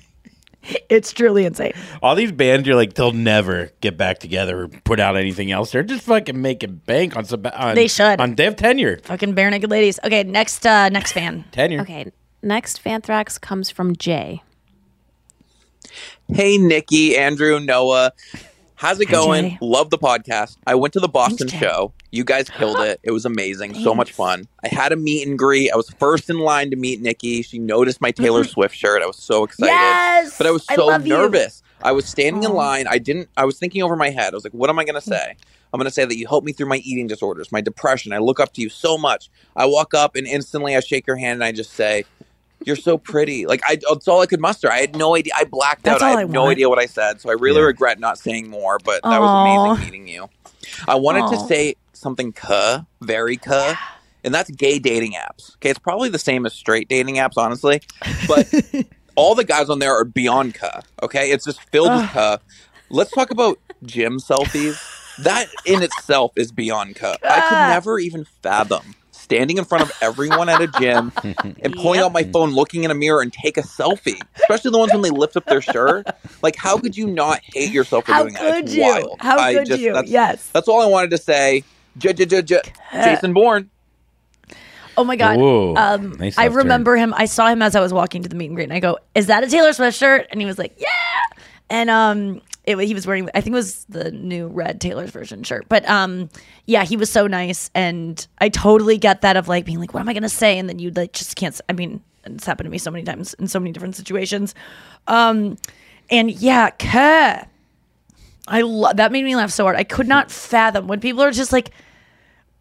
It's truly insane. all these bands, you're like, they'll never get back together or put out anything else. They're just fucking making bank on some. On, They should. On they have tenure. Fucking Barenaked Ladies. Okay, next uh next fan. Tenure. Okay, next Fanthrax comes from Jay. Hey, Nikki, Andrew, Noah. How's it going? Love the podcast. I went to the Boston Thanks, show. You guys killed it. It was amazing. So much fun. I had a meet and greet. I was first in line to meet Nikki. She noticed my Taylor Swift shirt. I was so excited. Yes! But I was I so you. nervous. I was standing in line. I didn't I was thinking over my head. I was like, what am I gonna say? I'm gonna say that you helped me through my eating disorders, my depression. I look up to you so much. I walk up and instantly I shake your hand and I just say, You're so pretty. Like I that's all I could muster. I had no idea. I blacked That's out. I all had I no idea what I said. So I really Yeah. regret not saying more, but that was amazing meeting you. I wanted to say something cuh, very cuh. And that's gay dating apps. Okay, it's probably the same as straight dating apps, honestly. But all the guys on there are beyond cuh. Okay, it's just filled with cuh. Let's talk about gym selfies. That in itself is beyond cuh. I could never even fathom standing in front of everyone at a gym and pulling out my phone, looking in a mirror, and take a selfie. Especially the ones when they lift up their shirt. Like, how could you not hate yourself for How doing that? could It's you? wild. How I could just- you? That's, Yes. that's all I wanted to say. J- J- J- J- Jason Bourne. Oh my god. Whoa. Um, Nice I left turn. remember him. I saw him as I was walking to the meet and greet, and I go, "Is that a Taylor Swift shirt?" And he was like, "Yeah." And um, it, he was wearing. I think it was the new red Taylor's version shirt. But um, yeah, he was so nice, and I totally get that of like being like, "What am I gonna say?" And then you like just can't. I mean, it's happened to me so many times in so many different situations. Um, and yeah, Kerr. I love that made me laugh so hard. I could not fathom when people are just like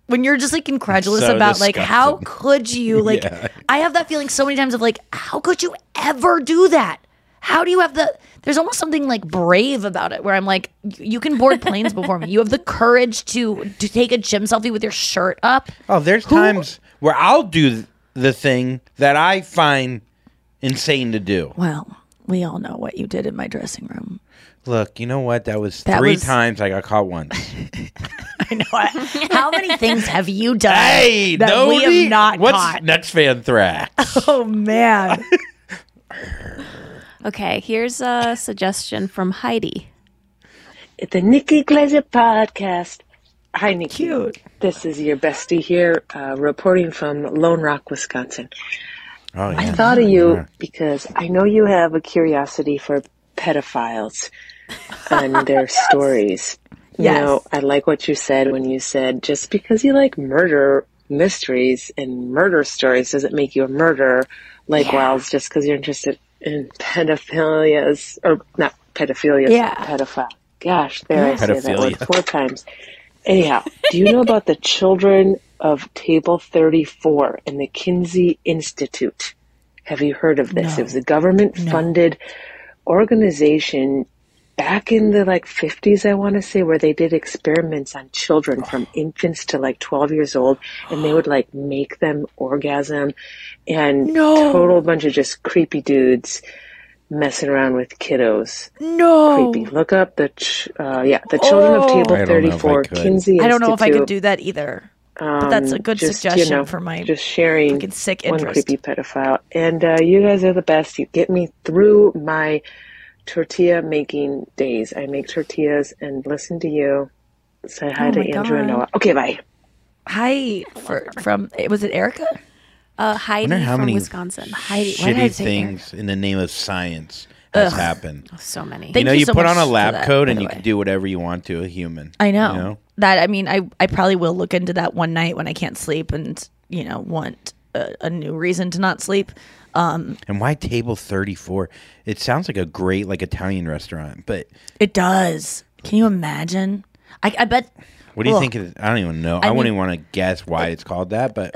when you're just like incredulous So about like how could you like Yeah. I have that feeling so many times of like how could you ever do that? How do you have the there's almost something like brave about it where I'm like you can board planes before me. You have the courage to to take a gym selfie with your shirt up. Oh, there's times where I'll do the thing that I find insane to do. Well, we all know what you did in my dressing room. Look, you know what? That was That three was- times I got caught once. I know. I- How many things have you done hey, that no, we have not What's caught? next fan thrack? Oh man. Okay, here's a suggestion from Heidi. It's the Nikki Glaser podcast. Hi, Nikki. Cute. This is your bestie here, uh, reporting from Lone Rock, Wisconsin. Oh yeah. I thought of you Yeah. because I know you have a curiosity for pedophiles and their stories. You know, I like what you said when you said just because you like murder mysteries and murder stories doesn't make you a murderer. like Likewise, just because you're interested in pedophilias or not pedophilia, Yeah. pedophile. Gosh, there I say that word four times. Anyhow, do you know about the children of Table 34 and the Kinsey Institute? Have you heard of this? No. It was a government funded organization back in the like 50s, I want to say, where they did experiments on children from infants to like 12 years old and they would like make them orgasm and No. total bunch of just creepy dudes messing around with kiddos. No. Creepy. Look up the, ch- uh, yeah, the children of Oh. Table I don't know if I 34. Kinsey I don't know if I could do that either. but that's a Um, good just, you suggestion know, for my just sharing fucking sick one creepy pedophile. And uh, you guys are the best. You get me through my tortilla making days. I make tortillas and listen to you. Say hi Oh to my Andrew and Noah. Okay, bye. Hi for, from was it Erica? Uh, I Heidi how from many Wisconsin. Heidi, why did I shitty say things in the name of science has Ugh. happened. So many. you Thank know, you you so put on a lab that, coat and you way. can do whatever you want to a human. I know. You know? that. I mean, I I probably will look into that one night when I can't sleep and you know want a, a new reason to not sleep. Um, And why table 34? It sounds like a great like Italian restaurant, but it does. Can you imagine? I, I bet. what do you think it, I don't even know. I I, wouldn't mean- want to guess why it's called that, but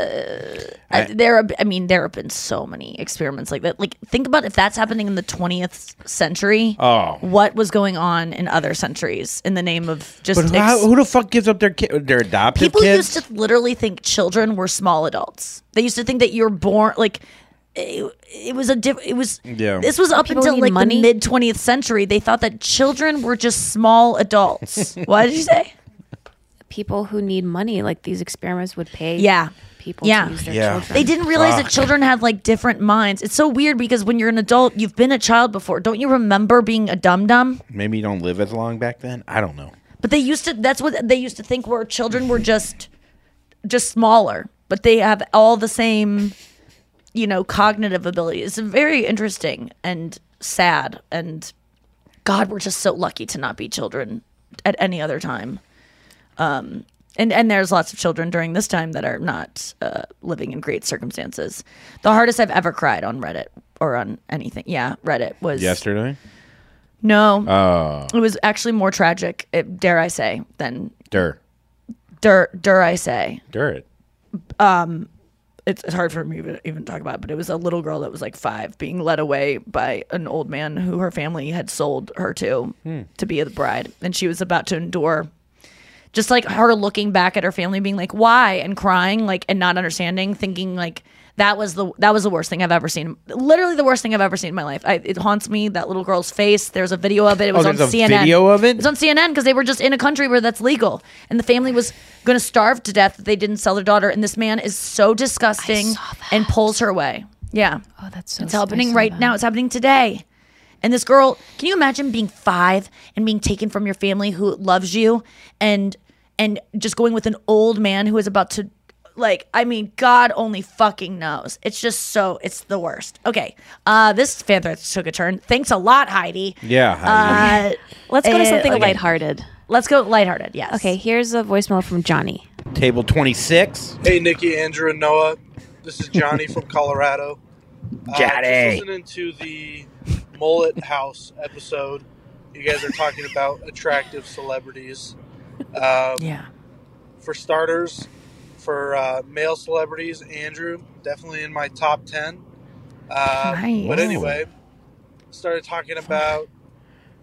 I, there, are, I mean, there have been so many experiments like that. Like, think about if that's happening in the 20th century. Oh. what was going on in other centuries in the name of just ex- how, who the fuck gives up their kid, their adopted people kids? used to literally think children were small adults. They used to think that you're born like it, it was a diff- it was Yeah. this was up People until like money? the mid 20th century. They thought that children were just small adults. what did you say? people who need money, like these experiments would pay. Yeah. people Yeah. to use their Yeah. children. They didn't realize that children had like different minds. It's so weird because when you're an adult, you've been a child before. Don't you remember being a dum dum? Maybe you don't live as long back then. I don't know. But they used to that's what they used to think where children were just just smaller, but they have all the same you know cognitive ability. It's very interesting and sad and god, we're just so lucky to not be children at any other time. Um and, and there's lots of children during this time that are not uh, living in great circumstances. The hardest I've ever cried on Reddit or on anything, yeah, Reddit was Yesterday? No, Oh, it was actually more tragic, it, dare I say, than dirt. dare, dare I say. Dirt. Um, it's, it's hard for me to even talk about, but it was a little girl that was like five being led away by an old man who her family had sold her to Hmm. to be the bride, and she was about to endure. Just like her looking back at her family, being like, "Why?" and crying, like, and not understanding, thinking like that was the that was the worst thing I've ever seen. Literally the worst thing I've ever seen in my life. I, it haunts me. That little girl's face. There's a video of it. It was Oh, on a CNN. video of it? It was on CNN because they were just in a country where that's legal, and the family was going to starve to death if they didn't sell their daughter. And this man is so disgusting and pulls her away. Yeah. Oh, that's so It's happening right that. now. It's happening today. And this girl, can you imagine being five and being taken from your family who loves you and and just going with an old man who is about to like I mean, God only fucking knows. It's just so it's the worst. Okay. Uh this fan thread took a turn. Thanks a lot, Heidi. Yeah. Heidi. Uh Let's go to uh, something okay. lighthearted. Let's go lighthearted, yes. Okay, here's a voicemail from Johnny. Table 26. Hey, Nikki, Andrew, and Noah. This is Johnny from Colorado. Uh, Johnny. just listening to the Mullet House episode. You guys are talking about attractive celebrities. Um, yeah. For starters, for uh, male celebrities, Andrew definitely in my top ten. Uh, Nice. But anyway, started talking about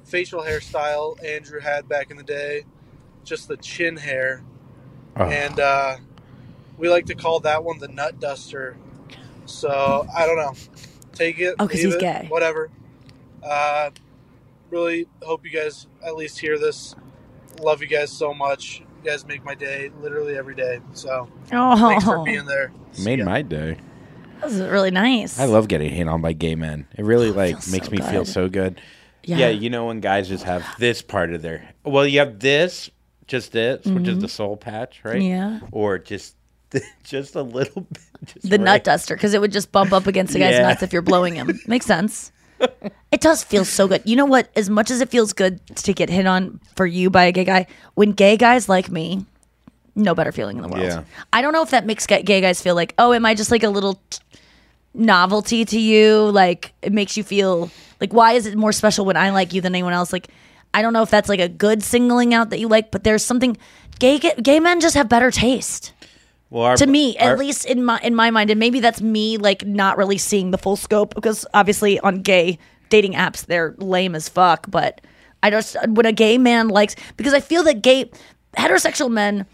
facial hairstyle Andrew had back in the day, just the chin hair, Oh. and uh, we like to call that one the nut duster. So I don't know. Take it. Oh, 'cause leave he's it, gay. Whatever. Uh, really hope you guys at least hear this. Love you guys so much. You guys make my day literally every day. So thanks for Oh. being there. Made my day. That was really nice. I love getting hit on by gay men. It really like feels makes so me feel so good. Yeah. Yeah. you know when guys just have this part of their well, you have this, just this, which is Mhm. the soul patch, right? Yeah. Or just just a little bit. Just the right- nut duster because it would just bump up against the guy's Yeah. nuts if you're blowing him. Makes sense. It does feel so good. You know what? As much as it feels good to get hit on for you by a gay guy, when gay guys like me, no better feeling in the world. Yeah. I don't know if that makes gay guys feel like, oh, am I just like a little t- novelty to you? Like it makes you feel like, why is it more special when I like you than anyone else? Like, I don't know if that's like a good singling out that you like, but there's something gay gay men just have better taste. Well, our, to me, our- at least in my in my mind, and maybe that's me like not really seeing the full scope because obviously on gay dating apps they're lame as fuck. But I just when a gay man likes because I feel that gay heterosexual men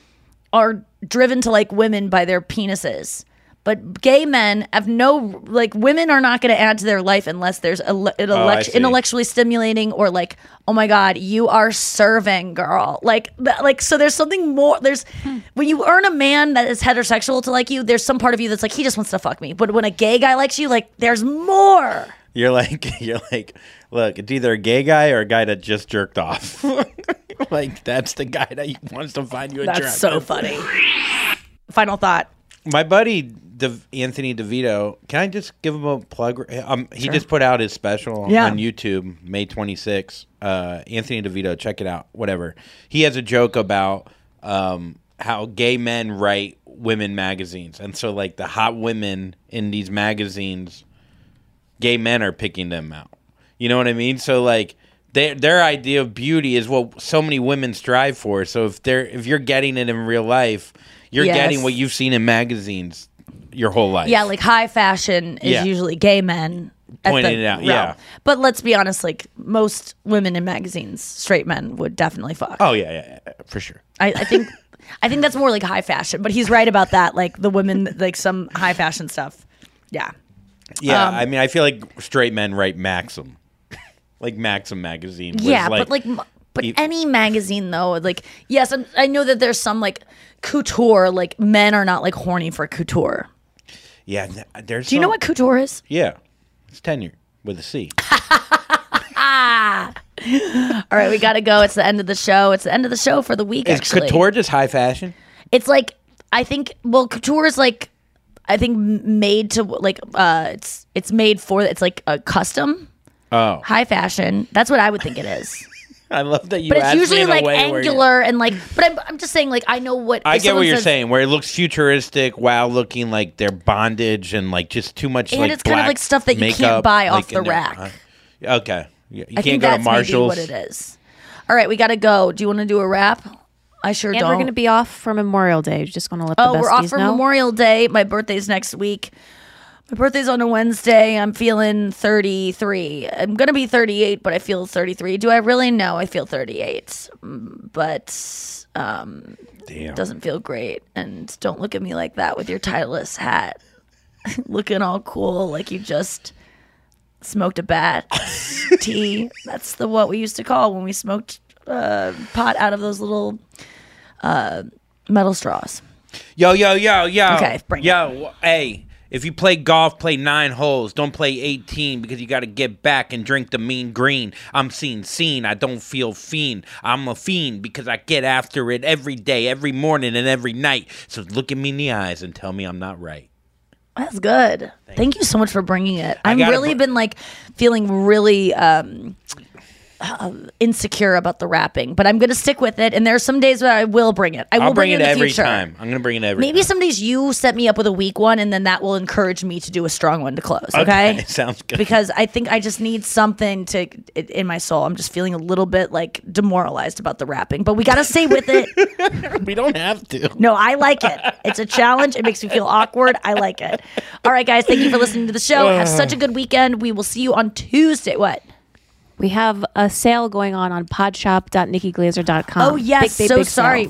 are driven to like women by their penises. But gay men have no like women are not going to add to their life unless there's a, an Oh, elect- see. intellectually stimulating or like oh my god you are serving girl like th- like so there's something more there's hmm. when you earn a man that is heterosexual to like you there's some part of you that's like he just wants to fuck me but when a gay guy likes you like there's more You're like you're like, look, it's either a gay guy or a guy that just jerked off. like that's the guy that wants to find you attractive. that's so funny final thought My buddy De- Anthony DeVito, can I just give him a plug? Um, he Sure. just put out his special Yeah. on YouTube, May 26th. Uh, Anthony DeVito, check it out. Whatever. He has a joke about um, how gay men write women magazines, and so like the hot women in these magazines, gay men are picking them out. You know what I mean? So like. Their, their idea of beauty is what so many women strive for. So if they're if you're getting it in real life, you're Yes. getting what you've seen in magazines your whole life. yeah like high fashion is Yeah. usually gay men at Pointing the it out, realm. yeah. but let's be honest like most women in magazines straight men would definitely fuck Oh yeah, yeah, yeah, for sure. I, I think I think that's more like high fashion, but he's right about that. Like the women, like some high fashion stuff. Yeah. Yeah, Um, I mean, I feel like straight men write Maxim, like Maxim magazine. was Yeah, but like, m- but any magazine though, like yes, I'm, I know that there's some like couture. Like men are not like horny for couture. Yeah, there's. Do you know what couture is? Yeah, it's tenure with a C. All right, we got to go. It's the end of the show. It's the end of the show for the week. Is actually, couture just high fashion? it's like I think. Well, couture is like I think made to like uh, it's it's made for it's like a custom Oh, high fashion. That's what I would think it is. I love that you. but it's asked me usually in a like way where you- angular and like. But I'm, I'm just saying like I know what I get what you're says- saying, where it looks futuristic while looking like they're bondage and like just too much. And like, it's kind of like stuff that you can't buy off like, the in their- rack. uh, okay, yeah, you I can't think go to that's Marshalls. what it is. All right, we got to go. Do you want to do a wrap? I sure and don't. we're going to be off for Memorial Day. Just going to let Oh, the we're off for know. Memorial Day. My birthday's next week. My birthday's on a Wednesday. I'm feeling 33. I'm going to be 38, but I feel 33. Do I really know I feel 38? Mm, But um Damn. doesn't feel great. And don't look at me like that with your Titleist hat. Looking all cool like you just smoked a bat tea. That's the what we used to call when we smoked uh, pot out of those little uh, metal straws. Yo, yo, yo, yo. Okay, bring it. yo, hey. If you play golf, play nine holes. Don't play 18 because you got to get back and drink the mean green. I'm seen, seen. I don't feel fiend. I'm a fiend because I get after it every day, every morning, and every night. So look at me in the eyes and tell me I'm not right. That's good. Thank, you so much for bringing it. I've really br- been like feeling really um, uh, insecure about the rapping, but I'm going to stick with it. And there are some days where I will bring it. I will will bring, it it in the every future. time. I'm going to bring it every time. Maybe time. some days you set me up with a weak one, and then that will encourage me to do a strong one to close. Okay, Sounds good. because I think I just need something to in my soul. I'm just feeling a little bit like demoralized about the rapping, but we got to stay with it. we don't have to. No, I like it. It's a challenge. It makes me feel awkward. I like it. All right, guys, thank you for listening to the show. Have such a good weekend. We will see you on Tuesday. What? We have a sale going on on podshop.nikkiglaser.com. Oh yes, Big, big, so big sale. sorry.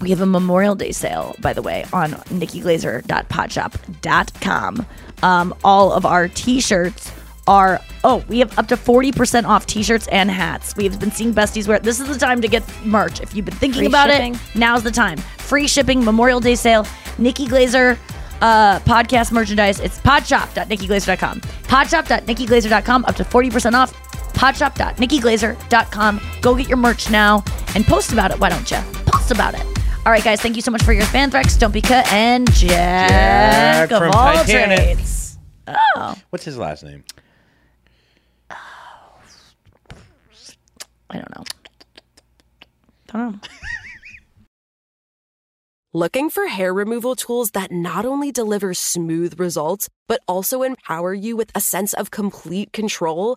We have a Memorial Day sale, by the way, on nikkiglaser.podshop.com. Um, all of our t-shirts are oh, we have up to 40% off t-shirts and hats. We've been seeing besties wear this is the time to get merch. If you've been thinking Free about shipping. it, now's the time. Free shipping, Memorial Day sale, Nikki Glaser uh, podcast merchandise. It's podshop.nikkiglaser.com. Podshop.nikkiglaser.com, up to 40% off. Podshop.nikkiglaser.com. Go get your merch now and post about it. Why don't you? Post about it. All right, guys, thank you so much for your fan threats. Don't be cut and Jack, Jack of from all Titanic. trades. Oh, What's his last name? Oh. I don't know. I Don't know. Looking for hair removal tools that not only deliver smooth results, but also empower you with a sense of complete control?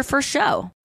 your first show.